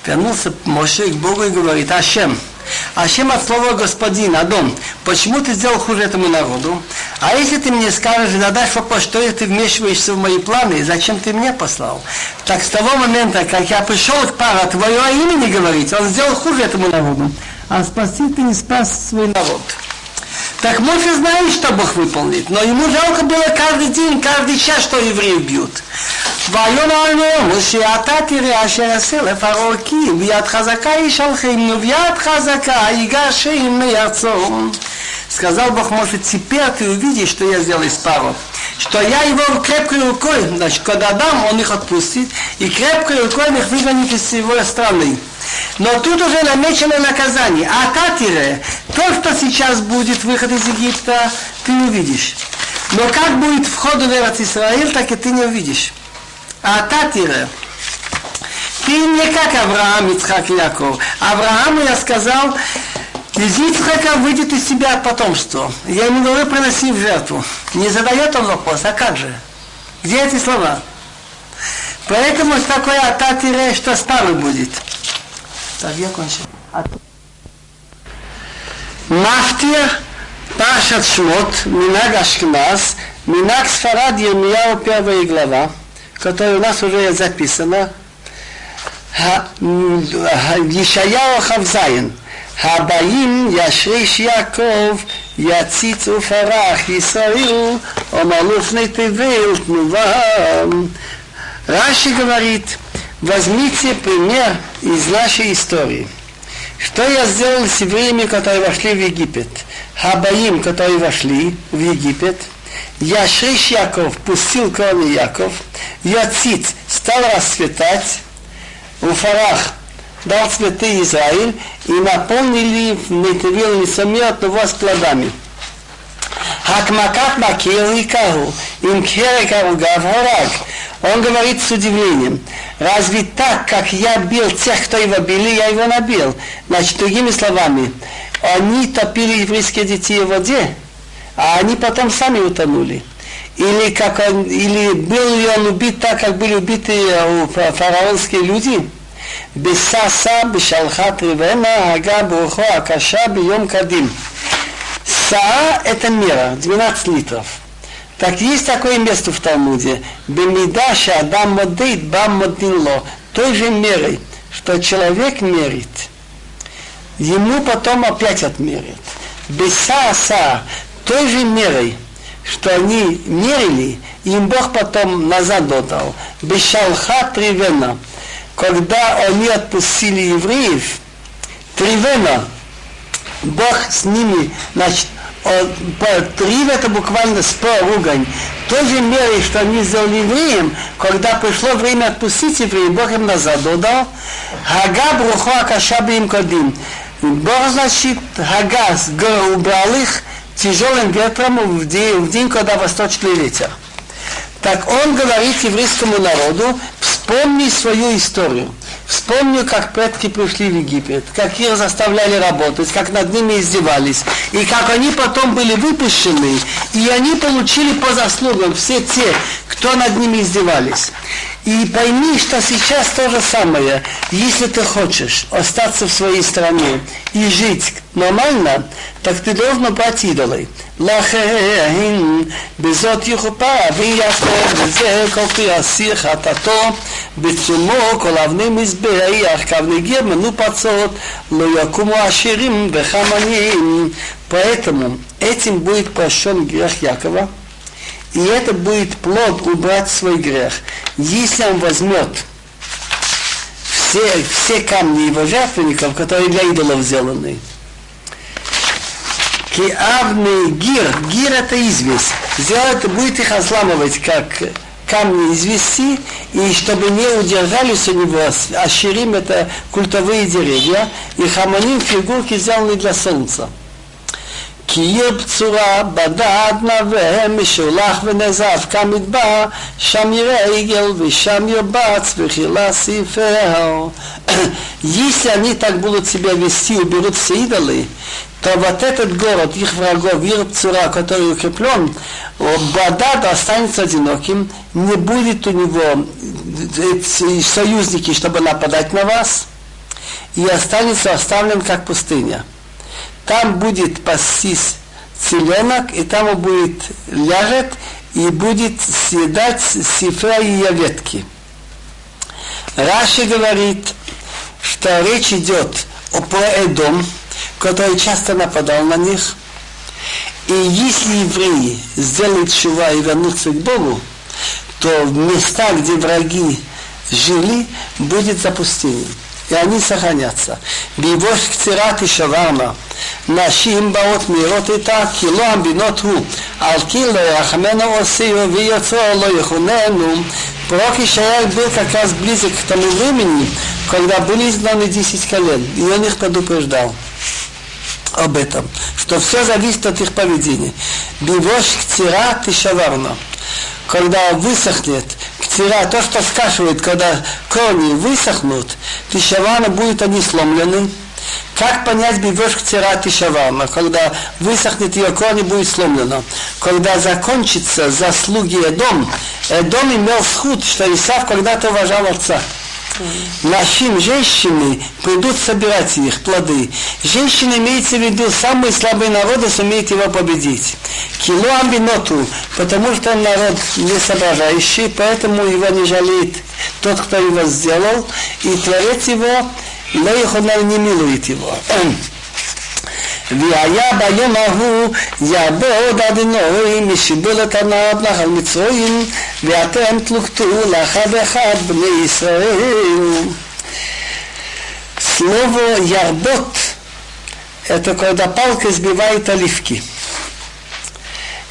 Вернулся Моше к Богу и говорит, Ашем, Ашем от слова господин, Адон, почему ты сделал хуже этому народу? А если ты мне скажешь, задашь вопрос, что ты вмешиваешься в мои планы, зачем ты меня послал? Так с того момента, как я пришел к пару, твое имя не говорить, он сделал хуже этому народу. А спаси ты не спас свой народ. Так Моше знает, что Бог выполнит, но ему жалко было каждый день, каждый час, что евреи бьют. ויאמר לו, שאתה תראה אשר אעשה לפרעה כי ביד חזקה ישלחנו, ביד חזקה ייגשם מארצו. Сказал Бог Моше, теперь ты увидишь, что я сделал из пару. Что я его крепкой рукой, значит, когда дам, он их отпустит, и крепкой рукой их выгонит из его страны. Но тут уже намечено наказание. А Татире, то, что сейчас будет выход из Египта, ты увидишь. Но как будет вход в Эрат Израиль, так и ты не увидишь. А Татире, ты не как Авраам, Ицхак Яков. Аврааму я сказал, из Ицхака выйдет из себя потомство. Я ему говорю, приноси в жертву. Не задает он вопрос, а как же? Где эти слова? Поэтому такое ататире, что старый будет. Так, я кончил. Мафтир, Пашат Шмот, Минаг Ашкназ, Минаг Сфарад Ермияу, первая глава, которая у нас уже записана. Ешаяу Хавзайн. הבאים ישריש יעקב, יציץ ופרח ישראל, אומר לפני תבל תנובה. Раши говорит, возьмите пример из нашей истории. Что я сделал с евреями, которые вошли в Египет? Хабаим, которые вошли в Египет. Яшриш Яков пустил корни Яков. Яциц стал расцветать. Уфарах дал цветы Израиль и наполнили Нетевил несомненно вас плодами. Хакмакат макил и каху, им керек аругав хорак. Он говорит с удивлением, разве так, как я бил тех, кто его били, я его набил? Значит, другими словами, они топили еврейские детей в воде, а они потом сами утонули. Или, как он, или был ли он убит так, как были убиты фараонские люди? Бесаса бешалхат ривена ага брухо акаша бием кадим. Саа – это мера, 12 литров. Так есть такое место в Талмуде. Бемидаша адам модейт бам модинло. Той же мерой, что человек мерит. Ему потом опять отмерят. Бесаса – той же мерой, что они мерили, им Бог потом назад отдал. Бешалха привена – когда они отпустили евреев, Тривена, Бог с ними, значит, Трив это буквально спор, ругань. Той же мере, что они сделали евреям, когда пришло время отпустить евреев, Бог им назад додал. Хага брухо акаша им кодим. Бог, значит, Хага убрал их тяжелым ветром в день, в день, когда восточный ветер. Так он говорит еврейскому народу, вспомни свою историю. Вспомни, как предки пришли в Египет, как их заставляли работать, как над ними издевались, и как они потом были выпущены, и они получили по заслугам все те, кто над ними издевались. И пойми, что сейчас то же самое. Если ты хочешь остаться в своей стране и жить нормально, так ты должен брать идолы. לכן בזאת יכופר אבי יעקב וזה כל פרי אסיר חטאתו בתשומו כל אבני מזבח כאבני גיר מנופצות לא יקומו עשירים וחמנים поэтому этим будет прощен грех Якова и это будет плод убрать свой грех. Если он возьмет все, все камни его жертвенников, которые для идолов сделаны, Киавный гир, гир это известь, сделать, будет их разламывать, как камни извести, и чтобы не удержались у него, аширим это культовые деревья, и хаманим фигурки сделаны для солнца. כי עיר בצורה בדד נווה משולח ונזף כמדבר שם יראה עגל ושם ירבץ וחילה סיפר Если они так будут себя вести, уберут все идолы, то вот этот город, их врагов, их цура, который укреплен, Бадад останется одиноким, не будет у него союзники, чтобы нападать на вас, и останется оставлен как пустыня там будет пастись теленок, и там он будет ляжет и будет съедать сифра и ветки. Раши говорит, что речь идет о Эдом, который часто нападал на них. И если евреи сделают чува и вернутся к Богу, то места, где враги жили, будет запустение И они сохранятся. ביבוש קצירת תשברנה, נשים באות מהירות איתה, כי לא המבינות הוא, על כי לא ירחמנו עושיו, ויוצרו לא יכוננו. Пророк Ишаяк был как раз близок к тому времени, когда были изгнаны десять колен, и он их предупреждал об этом, что все зависит от их поведения. Бивош ктира тишаварна. Когда высохнет ктира, то, что скашивает, когда корни высохнут, тишаварна будет они сломлены. Как понять бивош ктира тишаварна? Когда высохнет ее корни, будет сломлено. Когда закончится заслуги Эдом, Эдом имел сход, что Исав когда-то уважал отца. Нашим женщины придут собирать их плоды. Женщины имеется в виду самые слабые народы сумеют его победить. Кило амбиноту, потому что он народ не соображающий, поэтому его не жалеет тот, кто его сделал, и Творец его, но не милует его. והיה ביום ההוא יעבוד אדינוי משיבולת הנער נחל מצרים ואתם תלוכתו לאחד אחד בני ישראל. Слово «ярбот» – это когда палка сбивает оливки.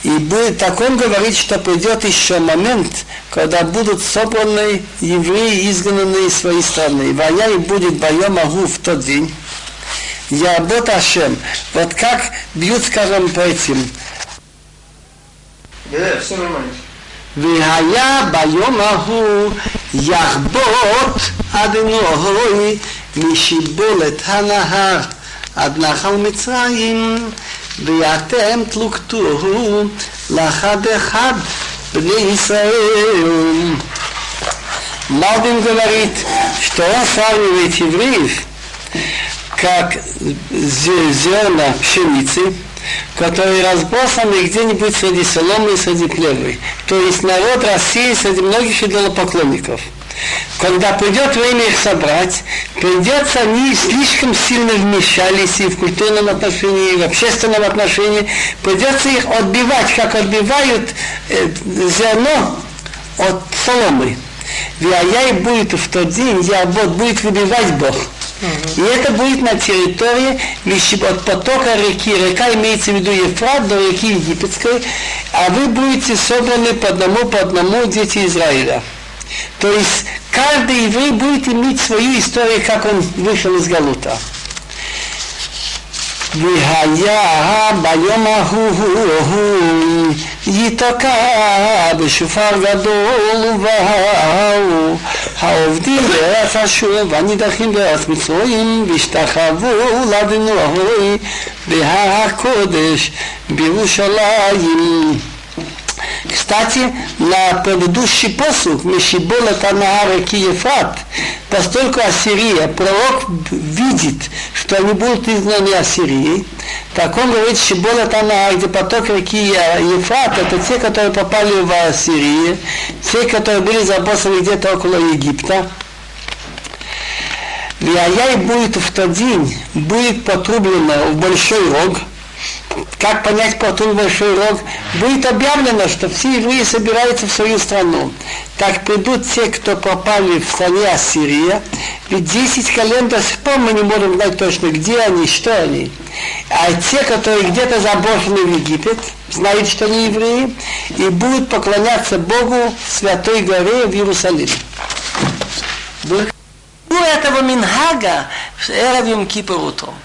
И будет, так он говорит, что придет еще момент, когда будут собраны евреи, изгнанные из своей страны. Война и будет боем Агу в тот день. Ябот Ашем. Вот как бьют, скажем, по этим. והיה ביום ההוא יחבוט אדנוי משיבולת הנהר עד נחל מצרים ואתם תלוקתוהו לאחד אחד בני ישראל. Малбин говорит, что он сравнивает евреев как зерна пшеницы, которые разбросаны где-нибудь среди соломы и среди плевы. То есть народ России среди многих идолопоклонников. Когда придет время их собрать, придется они слишком сильно вмешались и в культурном отношении, и в общественном отношении. Придется их отбивать, как отбивают э, зерно от соломы. Вияй будет в тот день, я вот будет выбивать Бог. И это будет на территории от потока реки. Река имеется в виду Ефрат до реки Египетской, а вы будете собраны по одному по одному дети Израиля. То есть каждый еврей будет иметь свою историю, как он вышел из Галута. והיה ביום ההוא ייתקע בשופר גדול ובאו העובדים בארץ אשור והנידחים בארץ מצרים והשתחוו לאדינוי בהר הקודש בירושלים кстати, на предыдущий посуд Мешибола Танаа реки Ефрат, поскольку Ассирия, пророк видит, что они будут изгнаны Ассирией, так он говорит, Шибола Танаа, где поток реки Ефрат, это те, которые попали в Ассирию, те, которые были забросаны где-то около Египта. Виаяй будет в тот день, будет потрублено в большой рог – как понять потом большой рог, будет объявлено, что все евреи собираются в свою страну. Так придут те, кто попали в стране Ассирия, ведь 10 колен до сих пор мы не можем знать точно, где они, что они. А те, которые где-то заброшены в Египет, знают, что они евреи, и будут поклоняться Богу в Святой горе в Иерусалиме. У этого Минхага в Эрав Кипр утром.